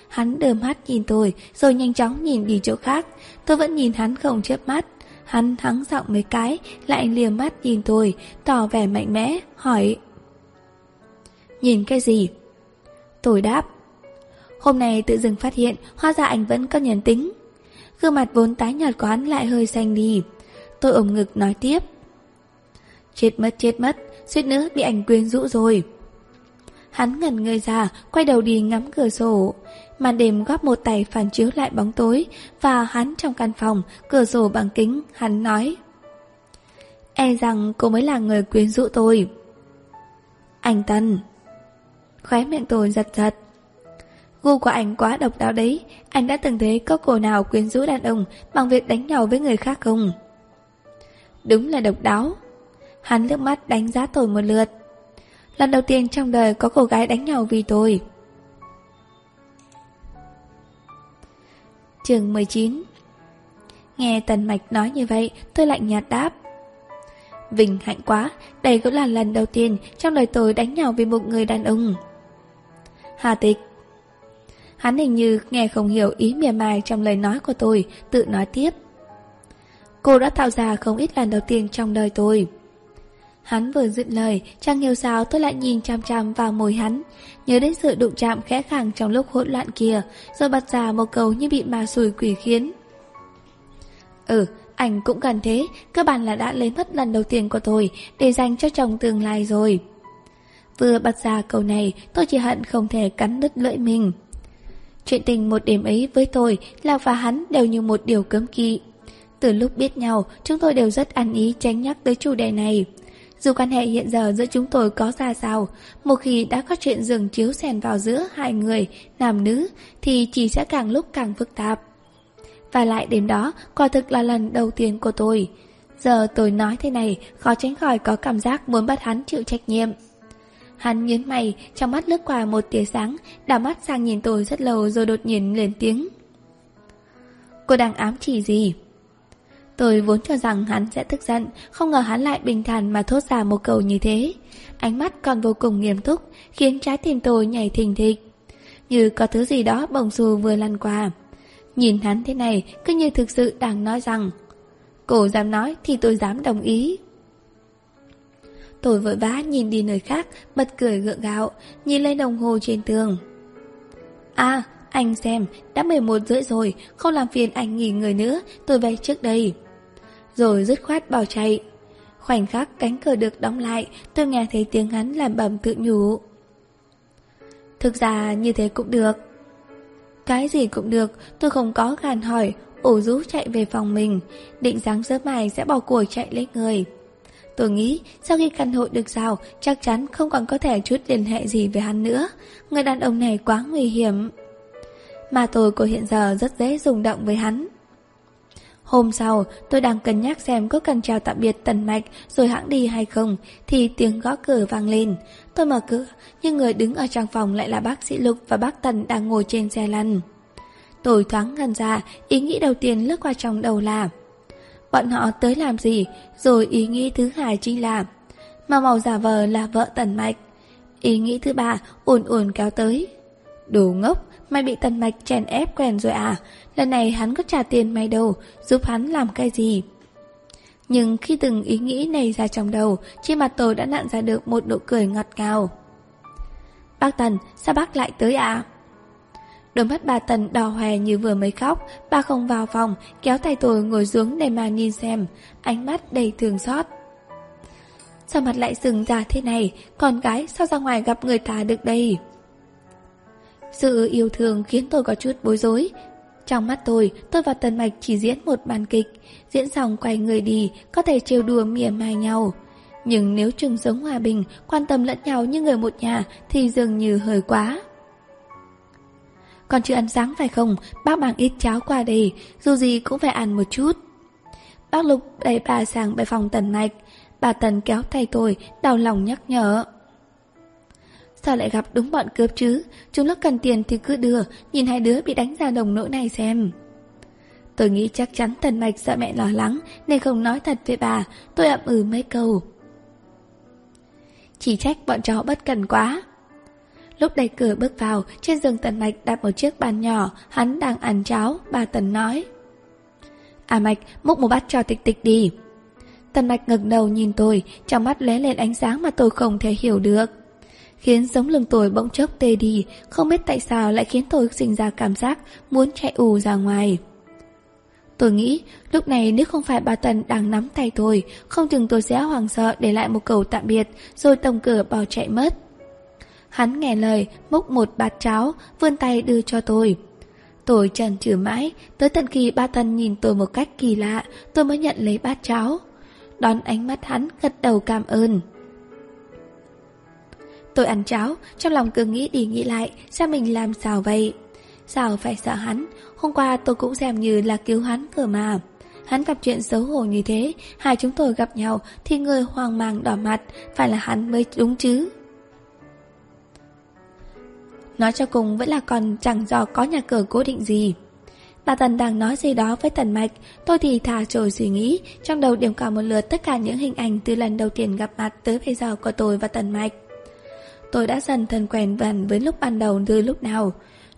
Hắn đưa mắt nhìn tôi, rồi nhanh chóng nhìn đi chỗ khác. Tôi vẫn nhìn hắn không chớp mắt. Hắn thắng giọng mấy cái, lại liềm mắt nhìn tôi, tỏ vẻ mạnh mẽ, hỏi. Nhìn cái gì? Tôi đáp. Hôm nay tự dưng phát hiện, hóa ra anh vẫn có nhân tính. Gương mặt vốn tái nhợt của hắn lại hơi xanh đi. Tôi ôm ngực nói tiếp. Chết mất chết mất, suýt nữa bị ảnh quyến rũ rồi. Hắn ngẩn người ra, quay đầu đi ngắm cửa sổ. Màn đêm góp một tay phản chiếu lại bóng tối và hắn trong căn phòng, cửa sổ bằng kính, hắn nói. E rằng cô mới là người quyến rũ tôi. Anh Tân. Khóe miệng tôi giật giật. Gu của anh quá độc đáo đấy, anh đã từng thấy có cô nào quyến rũ đàn ông bằng việc đánh nhau với người khác không? Đúng là độc đáo. Hắn nước mắt đánh giá tôi một lượt. Lần đầu tiên trong đời có cô gái đánh nhau vì tôi. Trường 19 Nghe Tần Mạch nói như vậy, tôi lạnh nhạt đáp. Vinh hạnh quá, đây cũng là lần đầu tiên trong đời tôi đánh nhau vì một người đàn ông. Hà tịch Hắn hình như nghe không hiểu ý mỉa mai trong lời nói của tôi, tự nói tiếp. Cô đã tạo ra không ít lần đầu tiên trong đời tôi. Hắn vừa dứt lời, chẳng hiểu sao tôi lại nhìn chăm chăm vào môi hắn, nhớ đến sự đụng chạm khẽ khàng trong lúc hỗn loạn kia, rồi bật ra một câu như bị ma sùi quỷ khiến. Ừ, anh cũng gần thế, cơ bản là đã lấy mất lần đầu tiên của tôi để dành cho chồng tương lai rồi. Vừa bật ra câu này, tôi chỉ hận không thể cắn đứt lưỡi mình. Chuyện tình một đêm ấy với tôi, Lạc và hắn đều như một điều cấm kỵ. Từ lúc biết nhau, chúng tôi đều rất ăn ý tránh nhắc tới chủ đề này. Dù quan hệ hiện giờ giữa chúng tôi có ra sao, một khi đã có chuyện dừng chiếu xèn vào giữa hai người, nam nữ, thì chỉ sẽ càng lúc càng phức tạp. Và lại đêm đó, quả thực là lần đầu tiên của tôi. Giờ tôi nói thế này, khó tránh khỏi có cảm giác muốn bắt hắn chịu trách nhiệm. Hắn nhấn mày, trong mắt lướt qua một tia sáng, đảo mắt sang nhìn tôi rất lâu rồi đột nhiên lên tiếng. Cô đang ám chỉ gì? Tôi vốn cho rằng hắn sẽ tức giận, không ngờ hắn lại bình thản mà thốt ra một câu như thế. Ánh mắt còn vô cùng nghiêm túc, khiến trái tim tôi nhảy thình thịch. Như có thứ gì đó bồng xù vừa lăn qua. Nhìn hắn thế này, cứ như thực sự đang nói rằng Cô dám nói thì tôi dám đồng ý. Tôi vội vã nhìn đi nơi khác, bật cười gượng gạo, nhìn lên đồng hồ trên tường. À, anh xem, đã 11 rưỡi rồi, không làm phiền anh nghỉ người nữa, tôi về trước đây. Rồi dứt khoát bỏ chạy. Khoảnh khắc cánh cửa được đóng lại, tôi nghe thấy tiếng hắn làm bẩm tự nhủ. Thực ra như thế cũng được. Cái gì cũng được, tôi không có gàn hỏi, ủ rũ chạy về phòng mình, định sáng sớm mai sẽ bỏ cuộc chạy lấy người. Tôi nghĩ sau khi căn hộ được giao chắc chắn không còn có thể chút liên hệ gì với hắn nữa. Người đàn ông này quá nguy hiểm. Mà tôi của hiện giờ rất dễ rung động với hắn. Hôm sau, tôi đang cân nhắc xem có cần chào tạm biệt tần mạch rồi hãng đi hay không, thì tiếng gõ cửa vang lên. Tôi mở cửa, nhưng người đứng ở trong phòng lại là bác sĩ Lục và bác Tần đang ngồi trên xe lăn. Tôi thoáng ngần ra, ý nghĩ đầu tiên lướt qua trong đầu là Bọn họ tới làm gì, rồi ý nghĩ thứ hai chính là Mà màu giả vờ là vợ tần mạch. Ý nghĩ thứ ba ùn ùn kéo tới. Đồ ngốc, mày bị tần mạch chèn ép quen rồi à? Lần này hắn có trả tiền mày đâu, giúp hắn làm cái gì? Nhưng khi từng ý nghĩ này ra trong đầu, trên mặt tôi đã nặn ra được một nụ cười ngọt ngào. Bác Tần, sao bác lại tới ạ? À? Đôi mắt bà Tần đỏ hoe như vừa mới khóc, bà không vào phòng, kéo tay tôi ngồi xuống để mà nhìn xem, ánh mắt đầy thương xót. Sao mặt lại sừng ra thế này, con gái sao ra ngoài gặp người ta được đây? Sự yêu thương khiến tôi có chút bối rối. Trong mắt tôi, tôi và Tần Mạch chỉ diễn một màn kịch, diễn xong quay người đi, có thể trêu đùa mỉa mai nhau. Nhưng nếu chừng sống hòa bình, quan tâm lẫn nhau như người một nhà thì dường như hơi quá. Còn chưa ăn sáng phải không? Bác mang ít cháo qua đây, dù gì cũng phải ăn một chút. Bác Lục đẩy bà sang bài phòng Tần Mạch. Bà Tần kéo tay tôi, đau lòng nhắc nhở. Sao lại gặp đúng bọn cướp chứ? Chúng nó cần tiền thì cứ đưa, nhìn hai đứa bị đánh ra đồng nỗi này xem. Tôi nghĩ chắc chắn Tần Mạch sợ mẹ lo lắng nên không nói thật với bà, tôi ậm ừ mấy câu. Chỉ trách bọn chó bất cần quá. Lúc đẩy cửa bước vào, trên giường Tần Mạch đặt một chiếc bàn nhỏ, hắn đang ăn cháo, bà Tần nói. À Mạch, múc một bát cho tịch tịch đi. Tần Mạch ngẩng đầu nhìn tôi, trong mắt lóe lên ánh sáng mà tôi không thể hiểu được. Khiến giống lưng tôi bỗng chốc tê đi, không biết tại sao lại khiến tôi sinh ra cảm giác muốn chạy ù ra ngoài. Tôi nghĩ, lúc này nếu không phải bà Tần đang nắm tay tôi, không chừng tôi sẽ hoảng sợ để lại một câu tạm biệt, rồi tổng cửa bỏ chạy mất. Hắn nghe lời, múc một bát cháo, vươn tay đưa cho tôi. Tôi trần trừ mãi, tới tận khi ba thân nhìn tôi một cách kỳ lạ, tôi mới nhận lấy bát cháo. Đón ánh mắt hắn gật đầu cảm ơn. Tôi ăn cháo, trong lòng cứ nghĩ đi nghĩ lại, sao mình làm sao vậy? Sao phải sợ hắn? Hôm qua tôi cũng xem như là cứu hắn cơ mà. Hắn gặp chuyện xấu hổ như thế, hai chúng tôi gặp nhau thì người hoang mang đỏ mặt, phải là hắn mới đúng chứ. Nói cho cùng vẫn là còn chẳng do có nhà cửa cố định gì. Bà Tần đang nói gì đó với Tần Mạch Tôi thì thả trồi suy nghĩ Trong đầu điểm cả một lượt tất cả những hình ảnh Từ lần đầu tiên gặp mặt tới bây giờ của tôi và Tần Mạch. Tôi đã dần thân quen vần với lúc ban đầu từ lúc nào.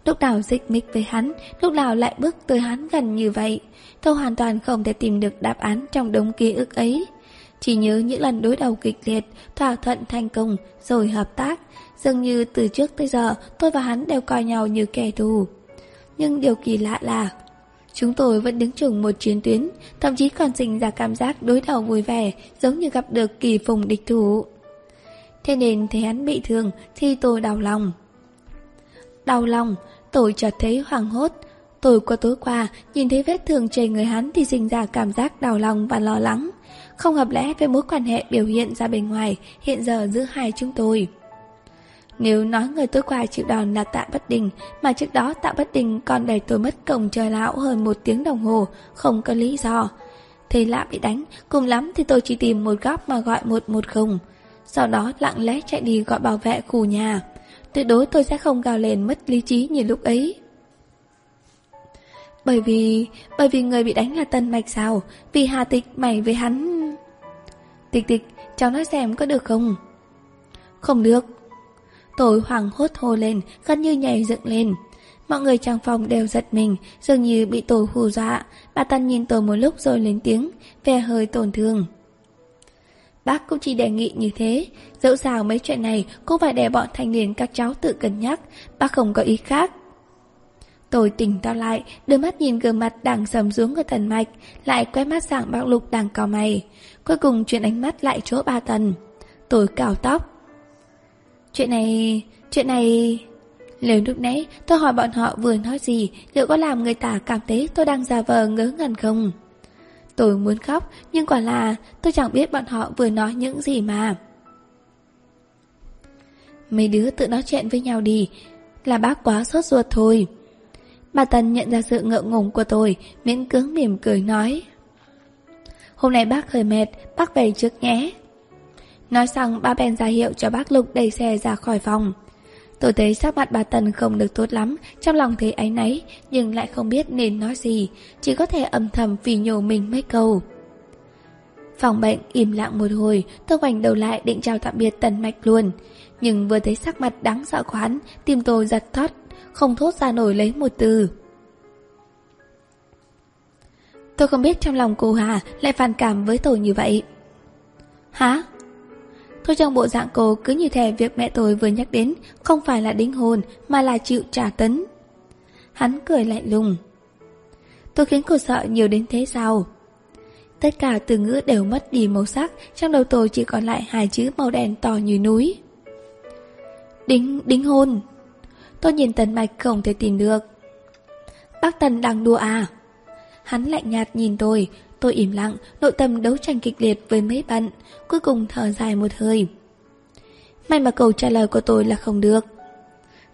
Lúc nào dịch mịch với hắn Lúc nào lại bước tới hắn gần như vậy Tôi hoàn toàn không thể tìm được đáp án trong đống ký ức ấy. Chỉ nhớ những lần đối đầu kịch liệt, thỏa thuận thành công, rồi hợp tác. Dường như từ trước tới giờ, tôi và hắn đều coi nhau như kẻ thù. Nhưng điều kỳ lạ là Chúng tôi vẫn đứng chung một chiến tuyến, thậm chí còn sinh ra cảm giác đối đầu vui vẻ, giống như gặp được kỳ phùng địch thủ. Thế nên thấy hắn bị thương thì tôi đau lòng. Đau lòng, tôi chợt thấy hoảng hốt. Tôi qua tối qua, nhìn thấy vết thương trên người hắn thì sinh ra cảm giác đau lòng và lo lắng. Không hợp lẽ với mối quan hệ biểu hiện ra bên ngoài hiện giờ giữa hai chúng tôi. Nếu nói người tôi qua chịu đòn là tạ bất đình, mà trước đó tạ bất đình còn đẩy tôi mất cổng trời lão hơn một tiếng đồng hồ, không có lý do. Thấy lạ bị đánh, cùng lắm thì tôi chỉ tìm một góc mà gọi một một không. Sau đó lặng lẽ chạy đi gọi bảo vệ khu nhà. Tuyệt đối tôi sẽ không gào lên mất lý trí như lúc ấy. Bởi vì... bởi vì người bị đánh là Tân Mạch sao? Vì Hà Tịch mày với hắn... Tịch tịch, cháu nói xem có được không? Không được. Tôi hoảng hốt hô lên, gần như nhảy dựng lên. Mọi người trong phòng đều giật mình, dường như bị tôi hù dọa. Bà Tân nhìn tôi một lúc rồi lên tiếng, vẻ hơi tổn thương. Bác cũng chỉ đề nghị như thế, dẫu sao mấy chuyện này cũng phải để bọn thanh niên các cháu tự cân nhắc, bác không có ý khác. Tôi tỉnh táo lại, đưa mắt nhìn gương mặt đang sầm xuống của thần mạch, lại quét mắt sang bác lục đang cào mày. Cuối cùng chuyển ánh mắt lại chỗ ba tần. Tôi cào tóc. Chuyện này... chuyện này... Nếu lúc nãy tôi hỏi bọn họ vừa nói gì, liệu có làm người ta cảm thấy tôi đang giả vờ ngớ ngẩn không? Tôi muốn khóc, nhưng quả là tôi chẳng biết bọn họ vừa nói những gì mà. Mấy đứa tự nói chuyện với nhau đi, là bác quá sốt ruột thôi. Bà tần nhận ra sự ngượng ngùng của tôi, miễn cưỡng mỉm cười nói. Hôm nay bác hơi mệt, bác về trước nhé. Nói xong ba bèn ra hiệu cho bác Lục đẩy xe ra khỏi phòng. Tôi thấy sắc mặt bà Tần không được tốt lắm, trong lòng thấy áy náy, nhưng lại không biết nên nói gì, chỉ có thể âm thầm vì nhổ mình mấy câu. Phòng bệnh im lặng một hồi, tôi quành đầu lại định chào tạm biệt Tần Mạch luôn. Nhưng vừa thấy sắc mặt đáng sợ của hắn, tim tôi giật thót, không thốt ra nổi lấy một từ. Tôi không biết trong lòng cô Hà lại phản cảm với tôi như vậy. Hả? Thôi trong bộ dạng cô cứ như thể việc mẹ tôi vừa nhắc đến không phải là đính hôn mà là chịu trả tấn. Hắn cười lạnh lùng. Tôi khiến cô sợ nhiều đến thế sao? Tất cả từ ngữ đều mất đi màu sắc, trong đầu tôi chỉ còn lại hai chữ màu đen to như núi. Đính, đính hôn. Tôi nhìn Tần Mạch không thể tin được. Bác Tần đang đùa à? Hắn lạnh nhạt nhìn tôi, tôi im lặng, nội tâm đấu tranh kịch liệt với mấy bạn, cuối cùng thở dài một hơi. May mà câu trả lời của tôi là không được.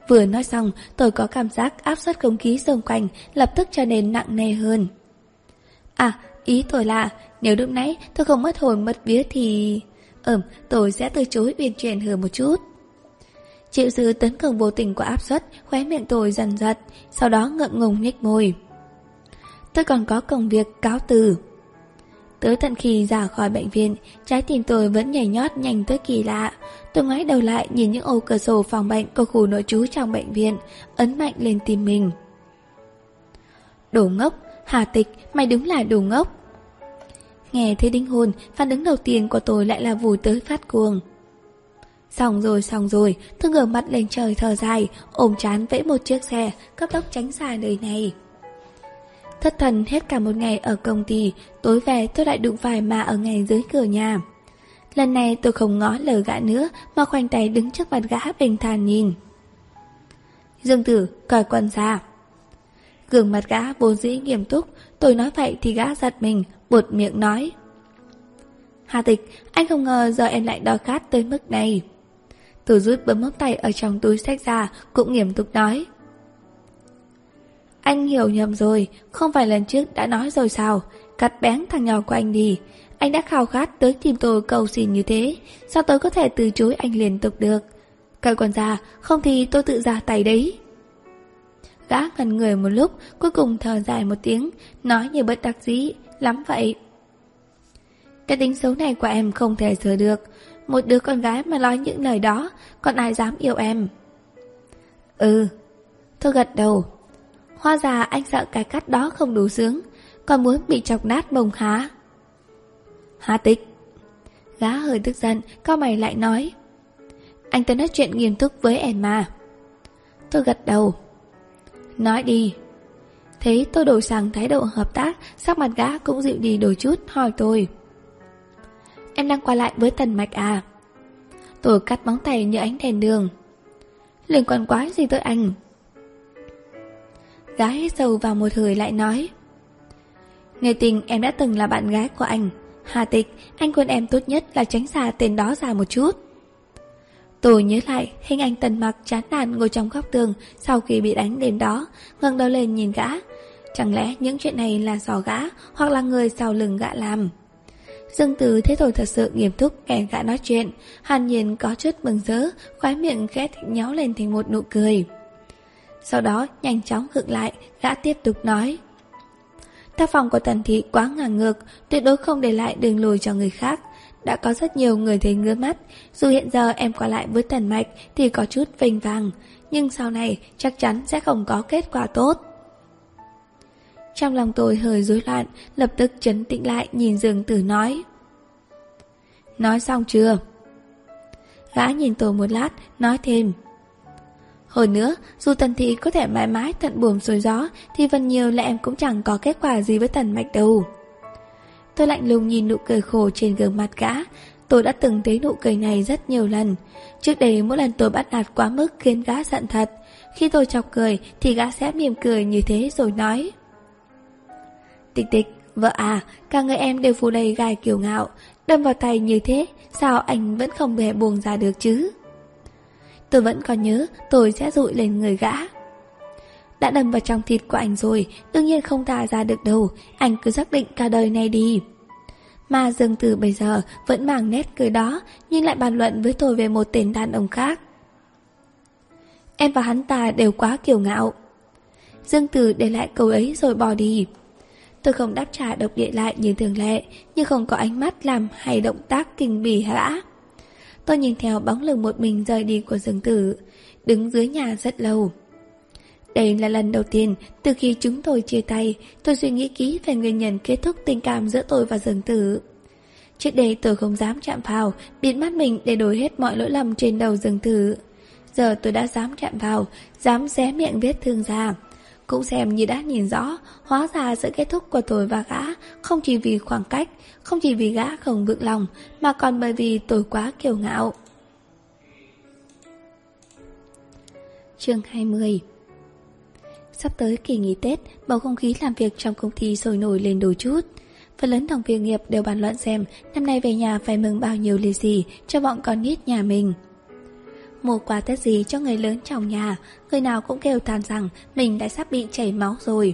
Vừa nói xong, tôi có cảm giác áp suất không khí xung quanh lập tức trở nên nặng nề hơn. À, ý tôi là, nếu lúc nãy tôi không mất hồn mất vía thì... Ừm, tôi sẽ từ chối uyên chuyển hơn một chút. Chịu sự tấn công vô tình của áp suất, khóe miệng tôi dần giật, sau đó ngượng ngùng nhếch môi. Tôi còn có công việc cáo từ. Tới tận khi ra khỏi bệnh viện, trái tim tôi vẫn nhảy nhót nhanh tới kỳ lạ. Tôi ngoái đầu lại nhìn những ô cửa sổ phòng bệnh của khu nội trú trong bệnh viện, ấn mạnh lên tim mình. Đồ ngốc, Hà Tịch, mày đúng là đồ ngốc. Nghe thấy đinh hồn phản ứng đầu tiên của tôi lại là vùi tới phát cuồng. Xong rồi, xong rồi, tôi ngửa mặt lên trời thở dài, ôm chán vẽ một chiếc xe, cấp tốc tránh xa nơi này. Thất thần hết cả một ngày ở công ty, tối về tôi lại đụng phải mà ở ngay dưới cửa nhà. Lần này tôi không ngó lờ gã nữa mà khoanh tay đứng trước mặt gã bình thản nhìn. Dương tử, cởi quần ra. Gương mặt gã vốn dĩ nghiêm túc, tôi nói vậy thì gã giật mình, buột miệng nói. Hà tịch, anh không ngờ giờ em lại đòi khát tới mức này. Tôi rút bấm móc tay ở trong túi sách ra, cũng nghiêm túc nói. Anh hiểu nhầm rồi, không phải lần trước đã nói rồi sao, cắt bén thằng nhỏ của anh đi. Anh đã khao khát tới tìm tôi cầu xin như thế, sao tôi có thể từ chối anh liên tục được? Cởi quần ra, không thì tôi tự ra tay đấy. Gã ngần người một lúc, cuối cùng thở dài một tiếng, nói như bất đắc dĩ, lắm vậy. Cái tính xấu này của em không thể sửa được, một đứa con gái mà nói những lời đó, còn ai dám yêu em? Ừ, tôi gật đầu, hoa già anh sợ cái cắt đó không đủ sướng Còn muốn bị chọc nát bồng há Hà tịch Gã hơi tức giận, cao mày lại nói. Anh ta nói chuyện nghiêm túc với em mà. Tôi gật đầu. Nói đi. Thấy tôi đổi sang thái độ hợp tác, sắc mặt gã cũng dịu đi đôi chút, hỏi tôi. Em đang qua lại với Tần Mạch à? Tôi cắt móng tay như ánh đèn đường. Liên quan quái gì tới anh? Gã hít sâu vào một hơi lại nói. Ngày tình em đã từng là bạn gái của anh. Hà tịch, anh khuyên em tốt nhất là tránh xa tên đó ra một chút. Tôi nhớ lại hình ảnh tần mặc chán nản ngồi trong góc tường sau khi bị đánh đêm đó, ngẩng đầu lên nhìn gã. Chẳng lẽ những chuyện này là do gã hoặc là người sau lưng gã làm? Dương Từ thấy tôi thật sự nghiêm túc nghe gã nói chuyện, hàn nhiên có chút mừng rỡ, khóe miệng khẽ nhéo nháo lên thành một nụ cười. Sau đó nhanh chóng ngược lại, gã tiếp tục nói. Tác phòng của Tần Thị quá ngang ngược, tuyệt đối không để lại đường lùi cho người khác. Đã có rất nhiều người thấy ngứa mắt, dù hiện giờ em qua lại với Tần Mạch thì có chút vinh vàng, nhưng sau này chắc chắn sẽ không có kết quả tốt. Trong lòng tôi hơi rối loạn, lập tức chấn tĩnh lại nhìn Dương Tử nói. Nói xong chưa? Gã nhìn tôi một lát, nói thêm. Hơn nữa, dù Tần Thị có thể mãi mãi tận buồm xuôi gió, thì phần nhiều là em cũng chẳng có kết quả gì với Tần Mạch đâu. Tôi lạnh lùng nhìn nụ cười khổ trên gương mặt gã, tôi đã từng thấy nụ cười này rất nhiều lần. Trước đây mỗi lần tôi bắt nạt quá mức khiến gã giận thật, khi tôi chọc cười thì gã sẽ mỉm cười như thế rồi nói. Tịch tịch, vợ à, cả người em đều phủ đầy gai kiều ngạo, đâm vào tay như thế, sao anh vẫn không hề buông ra được chứ? Tôi vẫn còn nhớ, tôi sẽ rụi lên người gã. Đã đâm vào trong thịt của anh rồi, Đương nhiên không tà ra được đâu. Anh cứ xác định cả đời này đi. Mà Dương Tử bây giờ Vẫn mang nét cười đó, Nhưng lại bàn luận với tôi về một tên đàn ông khác. Em và hắn ta đều quá kiêu ngạo. Dương Tử để lại câu ấy rồi bỏ đi. Tôi không đáp trả độc địa lại như thường lệ, Nhưng không có ánh mắt làm hay động tác kinh bỉ hả? Tôi nhìn theo bóng lưng một mình rời đi của Dương Tử, đứng dưới nhà rất lâu. Đây là lần đầu tiên từ khi chúng tôi chia tay, tôi suy nghĩ kỹ về nguyên nhân kết thúc tình cảm giữa tôi và Dương Tử. Trước đây tôi không dám chạm vào, biến mắt mình để đổi hết mọi lỗi lầm trên đầu Dương Tử. Giờ tôi đã dám chạm vào, dám xé miệng vết thương ra. Cũng xem như đã nhìn rõ, hóa ra sự kết thúc của tôi và gã không chỉ vì khoảng cách, không chỉ vì gã không vững lòng, mà còn bởi vì tôi quá kiêu ngạo. Chương 20 Sắp tới kỳ nghỉ Tết, bầu không khí làm việc trong công ty sôi nổi lên đôi chút. Phần lớn đồng việc nghiệp đều bàn luận xem năm nay về nhà phải mừng bao nhiêu lì xì cho bọn con nít nhà mình. Mua quà Tết gì cho người lớn trong nhà, người nào cũng kêu than rằng mình đã sắp bị chảy máu rồi.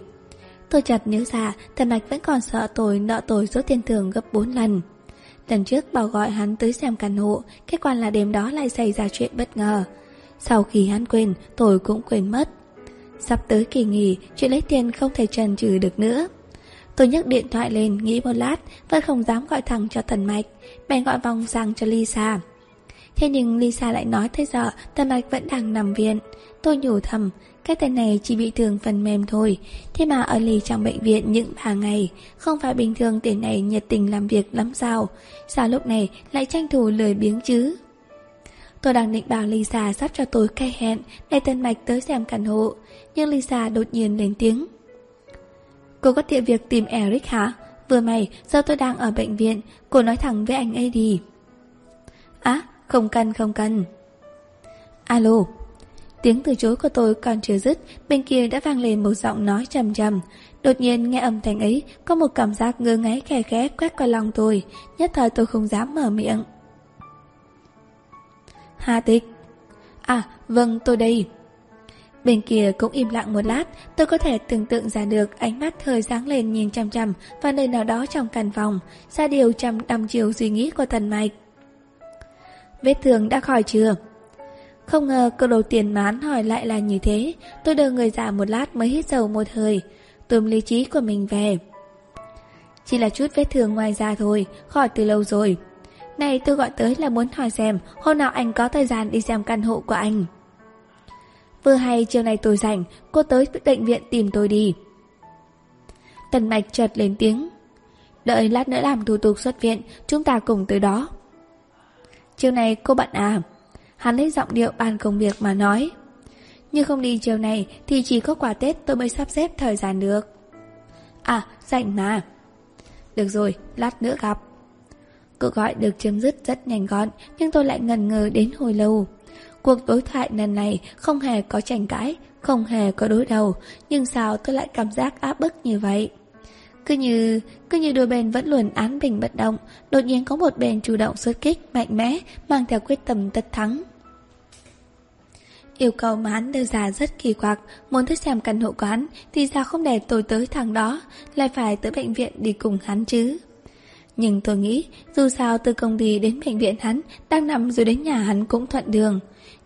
Tôi chợt nhớ ra, thần mạch vẫn còn sợ tôi nợ tôi số tiền thưởng gấp 4 lần. Lần trước bảo gọi hắn tới xem căn hộ, kết quả là đêm đó lại xảy ra chuyện bất ngờ. Sau khi hắn quên, tôi cũng quên mất. Sắp tới kỳ nghỉ, chuyện lấy tiền không thể trần trừ được nữa. Tôi nhấc điện thoại lên, nghĩ một lát, vẫn không dám gọi thẳng cho thần mạch, bèn gọi vòng sang cho Lisa. Thế nhưng Lisa lại nói tới giờ Tần Mạch vẫn đang nằm viện. Tôi nhủ thầm Cái tên này chỉ bị thương phần mềm thôi. Thế mà ở lì trong bệnh viện những 3 ngày Không phải bình thường tên này nhiệt tình làm việc lắm sao? Sao lúc này lại tranh thủ lời biếng chứ? Tôi đang định bảo Lisa sắp cho tôi cây hẹn Để Tần Mạch tới xem căn hộ. Nhưng Lisa đột nhiên lên tiếng. Cô có tiện việc tìm Eric hả? Vừa mày, giờ tôi đang ở bệnh viện Cô nói thẳng với anh ấy đi. Á, không cần không cần Alo, Tiếng từ chối của tôi còn chưa dứt, Bên kia đã vang lên một giọng nói trầm trầm. Đột nhiên nghe âm thanh ấy, Có một cảm giác ngơ ngáy khè khẽ quét qua lòng tôi, Nhất thời tôi không dám mở miệng. Hà tịch. À vâng tôi đây. Bên kia cũng im lặng một lát, Tôi có thể tưởng tượng ra được Ánh mắt hơi sáng lên nhìn chằm chằm Và nơi nào đó trong căn phòng, Ra điều chằm đăm chiều suy nghĩ của thần mạch. Vết thương đã khỏi chưa? Không ngờ câu đầu tiên mà hắn hỏi lại là như thế. Tôi đợi người già một lát mới hít dầu một hơi, Tùm lý trí của mình về. Chỉ là chút vết thương ngoài da thôi, Khỏi từ lâu rồi. Này, tôi gọi tới là muốn hỏi xem, Hôm nào anh có thời gian đi xem căn hộ của anh? Vừa hay chiều nay tôi rảnh, Cô tới bệnh viện tìm tôi đi. Tần mạch chợt lên tiếng. Đợi lát nữa làm thủ tục xuất viện, Chúng ta cùng tới đó. Chiều này cô bận à? Hắn lấy giọng điệu bàn công việc mà nói. Nhưng không đi chiều này thì chỉ có quà Tết tôi mới sắp xếp thời gian được. À, rảnh mà. Được rồi, lát nữa gặp. Cuộc gọi được chấm dứt rất nhanh gọn, nhưng tôi lại ngần ngừ đến hồi lâu. Cuộc đối thoại lần này không hề có tranh cãi, không hề có đối đầu, nhưng sao tôi lại cảm giác áp bức như vậy? Cứ như, cứ như đôi bên vẫn luôn án bình bất động, đột nhiên có một bên chủ động xuất kích, mạnh mẽ, mang theo quyết tâm tất thắng. Yêu cầu mà hắn đưa ra rất kỳ quặc, muốn tới xem căn hộ của hắn thì sao không để tôi tới thằng đó, lại phải tới bệnh viện đi cùng hắn chứ. Nhưng tôi nghĩ, dù sao từ công ty đến bệnh viện hắn, đang nằm rồi đến nhà hắn cũng thuận đường.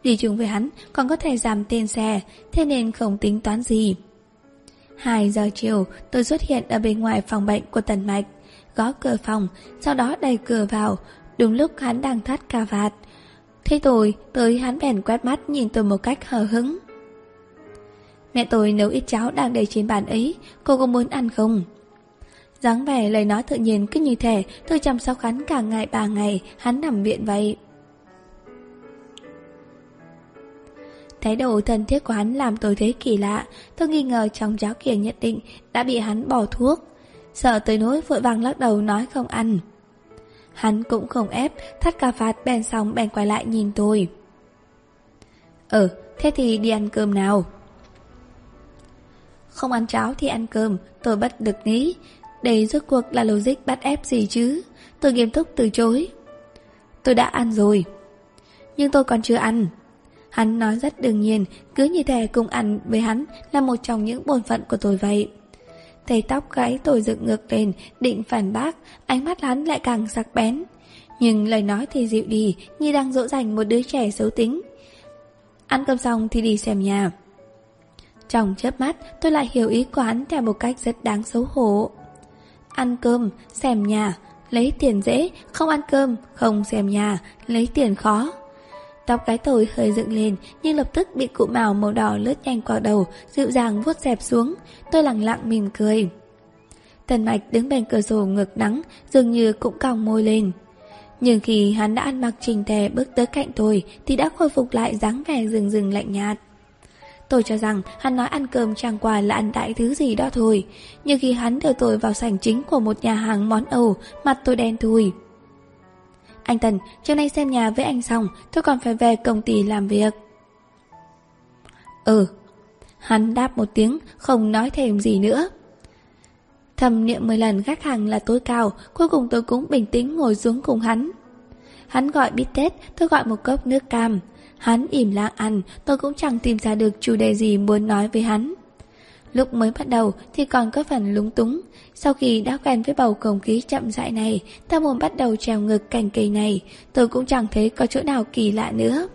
Đi chung với hắn còn có thể giảm tiền xe, thế nên không tính toán gì. 2 giờ chiều, tôi xuất hiện ở bên ngoài phòng bệnh của Tần Mạch, gõ cửa phòng, sau đó đẩy cửa vào, đúng lúc hắn đang thắt cà vạt. Thế tôi, tới hắn bèn quét mắt nhìn tôi một cách hờ hứng. Mẹ tôi nấu ít cháo đang để trên bàn ấy, cô có muốn ăn không? dáng vẻ lời nói tự nhiên cứ như thể tôi chăm sóc hắn cả ngày ba ngày, hắn nằm viện vậy. Thái độ thân thiết của hắn làm tôi thấy kỳ lạ, tôi nghi ngờ trong cháo kia nhất định đã bị hắn bỏ thuốc. Sợ tới nỗi vội vàng lắc đầu nói không ăn. Hắn cũng không ép, thắt cà phạt bèn xong bèn quay lại nhìn tôi. Ừ, thế thì đi ăn cơm nào. Không ăn cháo thì ăn cơm, tôi bất được nghĩ. Đây rốt cuộc là logic bắt ép gì chứ? Tôi nghiêm túc từ chối. Tôi đã ăn rồi. Nhưng tôi còn chưa ăn. Hắn nói rất đương nhiên, cứ như thể cùng ăn với hắn là một trong những bổn phận của tôi vậy. Thấy tóc gãy tôi dựng ngược lên, định phản bác, ánh mắt hắn lại càng sắc bén. Nhưng lời nói thì dịu đi, như đang dỗ dành một đứa trẻ xấu tính. Ăn cơm xong thì đi xem nhà. Trong chớp mắt, tôi lại hiểu ý của hắn theo một cách rất đáng xấu hổ. Ăn cơm, xem nhà, lấy tiền dễ, không ăn cơm, không xem nhà, lấy tiền khó. Tóc cái tôi hơi dựng lên, Nhưng lập tức bị cụ màu màu đỏ lướt nhanh qua đầu, Dịu dàng vuốt dẹp xuống. Tôi lặng lặng mỉm cười. Tần mạch đứng bên cửa sổ ngược nắng, Dường như cũng cong môi lên. Nhưng khi hắn đã ăn mặc trình tề bước tới cạnh tôi, Thì đã khôi phục lại dáng vẻ rừng rừng lạnh nhạt. Tôi cho rằng hắn nói ăn cơm chẳng qua là ăn đại thứ gì đó thôi, Nhưng khi hắn đưa tôi vào sảnh chính của một nhà hàng món Âu, Mặt tôi đen thui anh Tần, chiều nay xem nhà với anh xong, tôi còn phải về công ty làm việc. Ừ. Hắn đáp một tiếng, không nói thêm gì nữa. Thầm niệm 10 lần khách hàng là tối cao, cuối cùng tôi cũng bình tĩnh ngồi xuống cùng hắn. Hắn gọi bít tết, tôi gọi một cốc nước cam. Hắn im lặng ăn, tôi cũng chẳng tìm ra được chủ đề gì muốn nói với hắn. Lúc mới bắt đầu thì còn có phần lúng túng. Sau khi đã quen với bầu không khí chậm rãi này, Ta muốn bắt đầu trèo ngược cành cây này. Tôi cũng chẳng thấy có chỗ nào kỳ lạ nữa.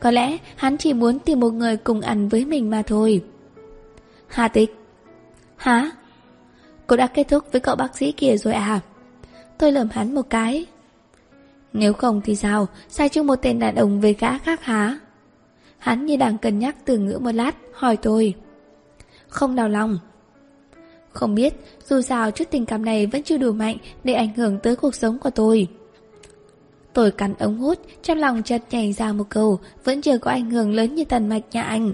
Có lẽ hắn chỉ muốn tìm một người cùng ăn với mình mà thôi. Hà tịch. Hả? Cô đã kết thúc với cậu bác sĩ kia rồi à? Tôi lườm hắn một cái. Nếu không thì sao? Sai chung một tên đàn ông với gã khác hả? Hắn như đang cân nhắc từ ngữ một lát, Hỏi tôi không đau lòng. Không biết, dù sao chút tình cảm này vẫn chưa đủ mạnh để ảnh hưởng tới cuộc sống của tôi. Tôi cắn ống hút, trong lòng chợt nhảy ra một câu, vẫn chưa có ảnh hưởng lớn như tần mạch nhà anh.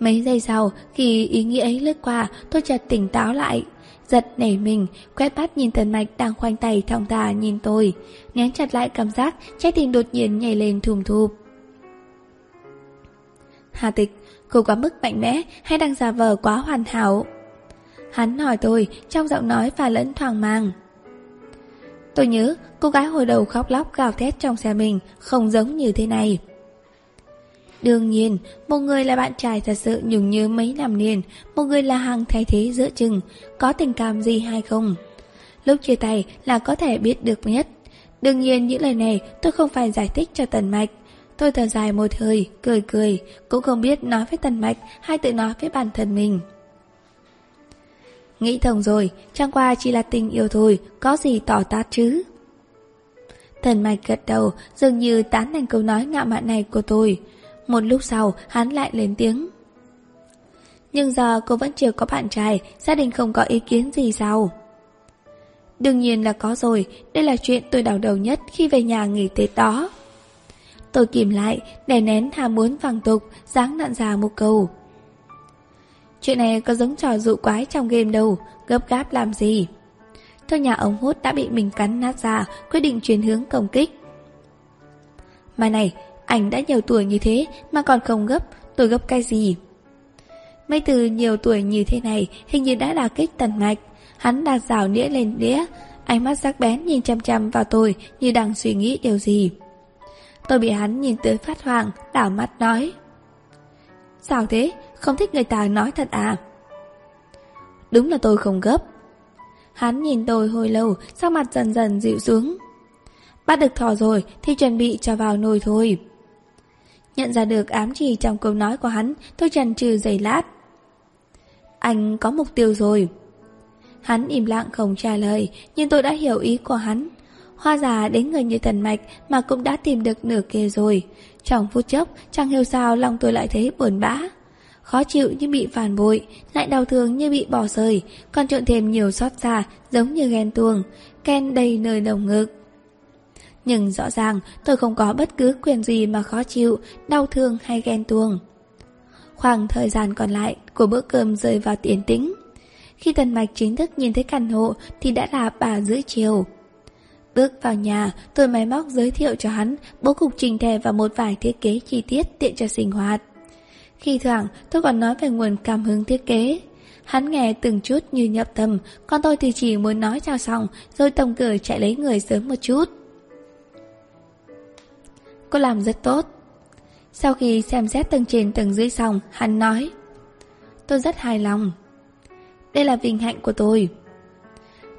Mấy giây sau, khi ý nghĩ ấy lướt qua, tôi chợt tỉnh táo lại. Giật nảy mình, quét mắt nhìn tần mạch đang khoanh tay thong thả nhìn tôi. Nén chặt lại cảm giác, trái tim đột nhiên nhảy lên thùm thụp. Hà tịch, Cô quá mức mạnh mẽ hay đang giả vờ quá hoàn hảo? Hắn hỏi tôi trong giọng nói và lẫn thoảng màng Tôi nhớ cô gái hồi đầu khóc lóc gào thét trong xe mình không giống như thế này. Đương nhiên, một người là bạn trai thật sự nhung nhớ mấy năm liền, một người là hàng thay thế giữa chừng, có tình cảm gì hay không? Lúc chia tay là có thể biết được nhất. Đương nhiên những lời này tôi không phải giải thích cho Tần Mạch, Tôi thở dài một hơi, cười cười, cũng không biết nói với Tần Mạch hay tự nói với bản thân mình. Nghĩ thông rồi, chẳng qua chỉ là tình yêu thôi, có gì tỏ tát chứ. Tần Mạch gật đầu, dường như tán thành câu nói ngạo mạn này của tôi. Một lúc sau, hắn lại lên tiếng. Nhưng giờ cô vẫn chưa có bạn trai, gia đình không có ý kiến gì sao? Đương nhiên là có rồi, đây là chuyện tôi đau đầu nhất khi về nhà nghỉ Tết đó. Tôi kìm lại, đè nén ham muốn phẳng tục, dáng nặn già một câu. Chuyện này có giống trò dụ quái trong game đâu, gấp gáp làm gì. Thôi nhà ống hút đã bị mình cắn nát ra, quyết định chuyển hướng công kích. Mà này, ảnh đã nhiều tuổi như thế mà còn không gấp, tôi gấp cái gì? Mấy từ nhiều tuổi như thế này hình như đã đả kích tần mạch. Hắn đặt rào đĩa lên đĩa, ánh mắt sắc bén nhìn chăm chăm vào tôi như đang suy nghĩ điều gì. Tôi bị hắn nhìn tới phát hoàng, đảo mắt nói. Sao thế? Không thích người ta nói thật à? Đúng là tôi không gấp. Hắn nhìn tôi hồi lâu, Sao mặt dần dần dịu xuống. Bắt được thỏ rồi thì chuẩn bị cho vào nồi thôi. Nhận ra được ám chỉ trong câu nói của hắn, tôi chần chừ giày lát. Anh có mục tiêu rồi. Hắn im lặng không trả lời, nhưng tôi đã hiểu ý của hắn. Hoa già đến người như tần mạch mà cũng đã tìm được nửa kia rồi. Trong phút chốc, chẳng hiểu sao lòng tôi lại thấy buồn bã. Khó chịu như bị phản bội, lại đau thương như bị bỏ rơi, còn trộn thêm nhiều xót xa giống như ghen tuông, ken đầy nơi đồng ngực. Nhưng rõ ràng tôi không có bất cứ quyền gì mà khó chịu, đau thương hay ghen tuông. Khoảng thời gian còn lại của bữa cơm rơi vào tiến tĩnh. Khi Tần Mạch chính thức nhìn thấy căn hộ thì đã là bà rưỡi chiều. Bước vào nhà, tôi máy móc giới thiệu cho hắn bố cục trình thể và một vài thiết kế chi tiết tiện cho sinh hoạt. Khi thoảng, tôi còn nói về nguồn cảm hứng thiết kế. Hắn nghe từng chút như nhập tâm, còn tôi thì chỉ muốn nói cho xong, rồi tổng cửa chạy lấy người sớm một chút. Cô làm rất tốt. Sau khi xem xét tầng trên tầng dưới xong, hắn nói. Tôi rất hài lòng. Đây là vinh hạnh của tôi.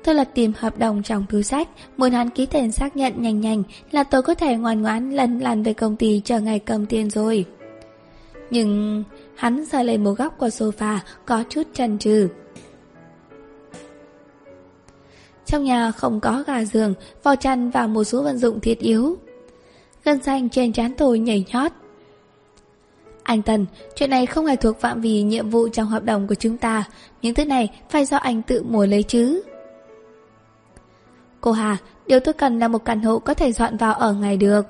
Tôi lật tìm hợp đồng trong túi sách, muốn hắn ký tên xác nhận nhanh nhanh là tôi có thể ngoan ngoãn lần lần về công ty chờ ngày cầm tiền rồi. Nhưng hắn rời lên một góc của sofa có chút chần chừ. Trong nhà không có gà giường, vò chăn và một số vận dụng thiết yếu. Gân xanh trên trán tôi nhảy nhót. Anh Tần, chuyện này không hề thuộc phạm vi nhiệm vụ trong hợp đồng của chúng ta. Những thứ này phải do anh tự mua lấy chứ. Cô Hà, điều tôi cần là một căn hộ có thể dọn vào ở ngày được.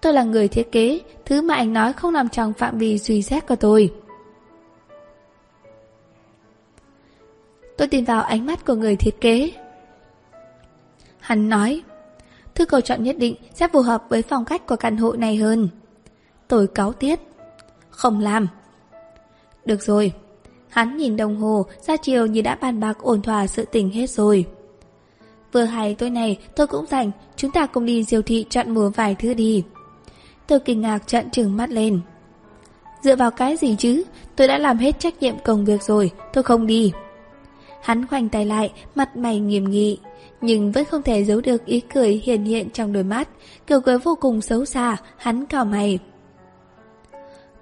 Tôi là người thiết kế, thứ mà anh nói không nằm trong phạm vi suy xét của tôi. Tôi tìm vào ánh mắt của người thiết kế. Hắn nói, thứ cầu chọn nhất định sẽ phù hợp với phong cách của căn hộ này hơn. Tôi cáo tiết. Không làm. Được rồi. Hắn nhìn đồng hồ, ra chiều như đã bàn bạc ổn thỏa sự tình hết rồi. Vừa hay tôi này tôi cũng rảnh, chúng ta cùng đi siêu thị chọn mua vài thứ đi. Tôi kinh ngạc trận trừng mắt lên. Dựa vào cái gì chứ? Tôi đã làm hết trách nhiệm công việc rồi, tôi không đi. Hắn khoanh tay lại, mặt mày nghiêm nghị, nhưng vẫn không thể giấu được ý cười hiền hiện trong đôi mắt, kiểu cười vô cùng xấu xa, hắn cào mày.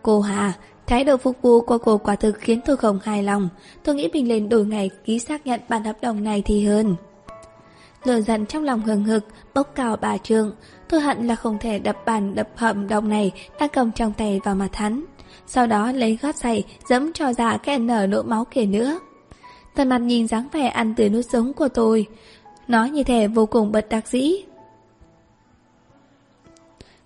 Cô Hà, thái độ phục vụ của cô quả thực khiến tôi không hài lòng, tôi nghĩ mình lên đổi ngày ký xác nhận bản hợp đồng này thì hơn. Lửa giận trong lòng hừng hực, bốc cao bà trượng, tôi hận là không thể đập bàn đập hầm đồng này đang cầm trong tay vào mặt hắn. Sau đó lấy gót giày dẫm cho ra cái nở lỗ máu kia nữa. Tần mặt nhìn dáng vẻ ăn từ nuốt sống của tôi. Nó như thể vô cùng bật đặc dĩ.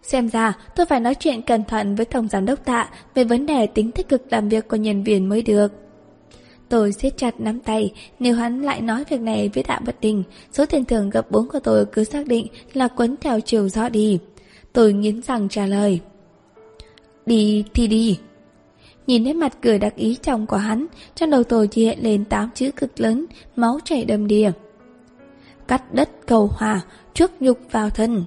Xem ra tôi phải nói chuyện cẩn thận với Tổng Giám đốc Tạ về vấn đề tính tích cực làm việc của nhân viên mới được. Tôi siết chặt nắm tay, nếu hắn lại nói việc này với Tạ Bất Đình, số tiền thưởng gấp bốn của tôi cứ xác định là quấn theo chiều gió đi. Tôi nghiến rằng trả lời. Đi thì đi. Nhìn thấy mặt cười đặc ý trong của hắn, trong đầu tôi chỉ hiện lên tám chữ cực lớn, máu chảy đầm đìa. Cắt đất cầu hòa, trước nhục vào thân.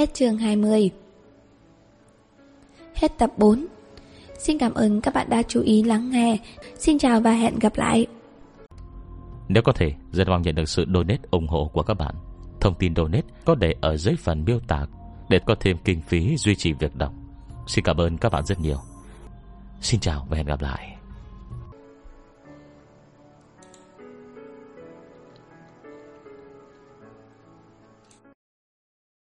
Hết chương 20 Hết tập 4 Xin cảm ơn các bạn đã chú ý lắng nghe. Xin chào và hẹn gặp lại. Nếu có thể, rất mong nhận được sự donate ủng hộ của các bạn. Thông tin donate có để ở dưới phần miêu tả Để có thêm kinh phí duy trì việc đọc. Xin cảm ơn các bạn rất nhiều. Xin chào và hẹn gặp lại.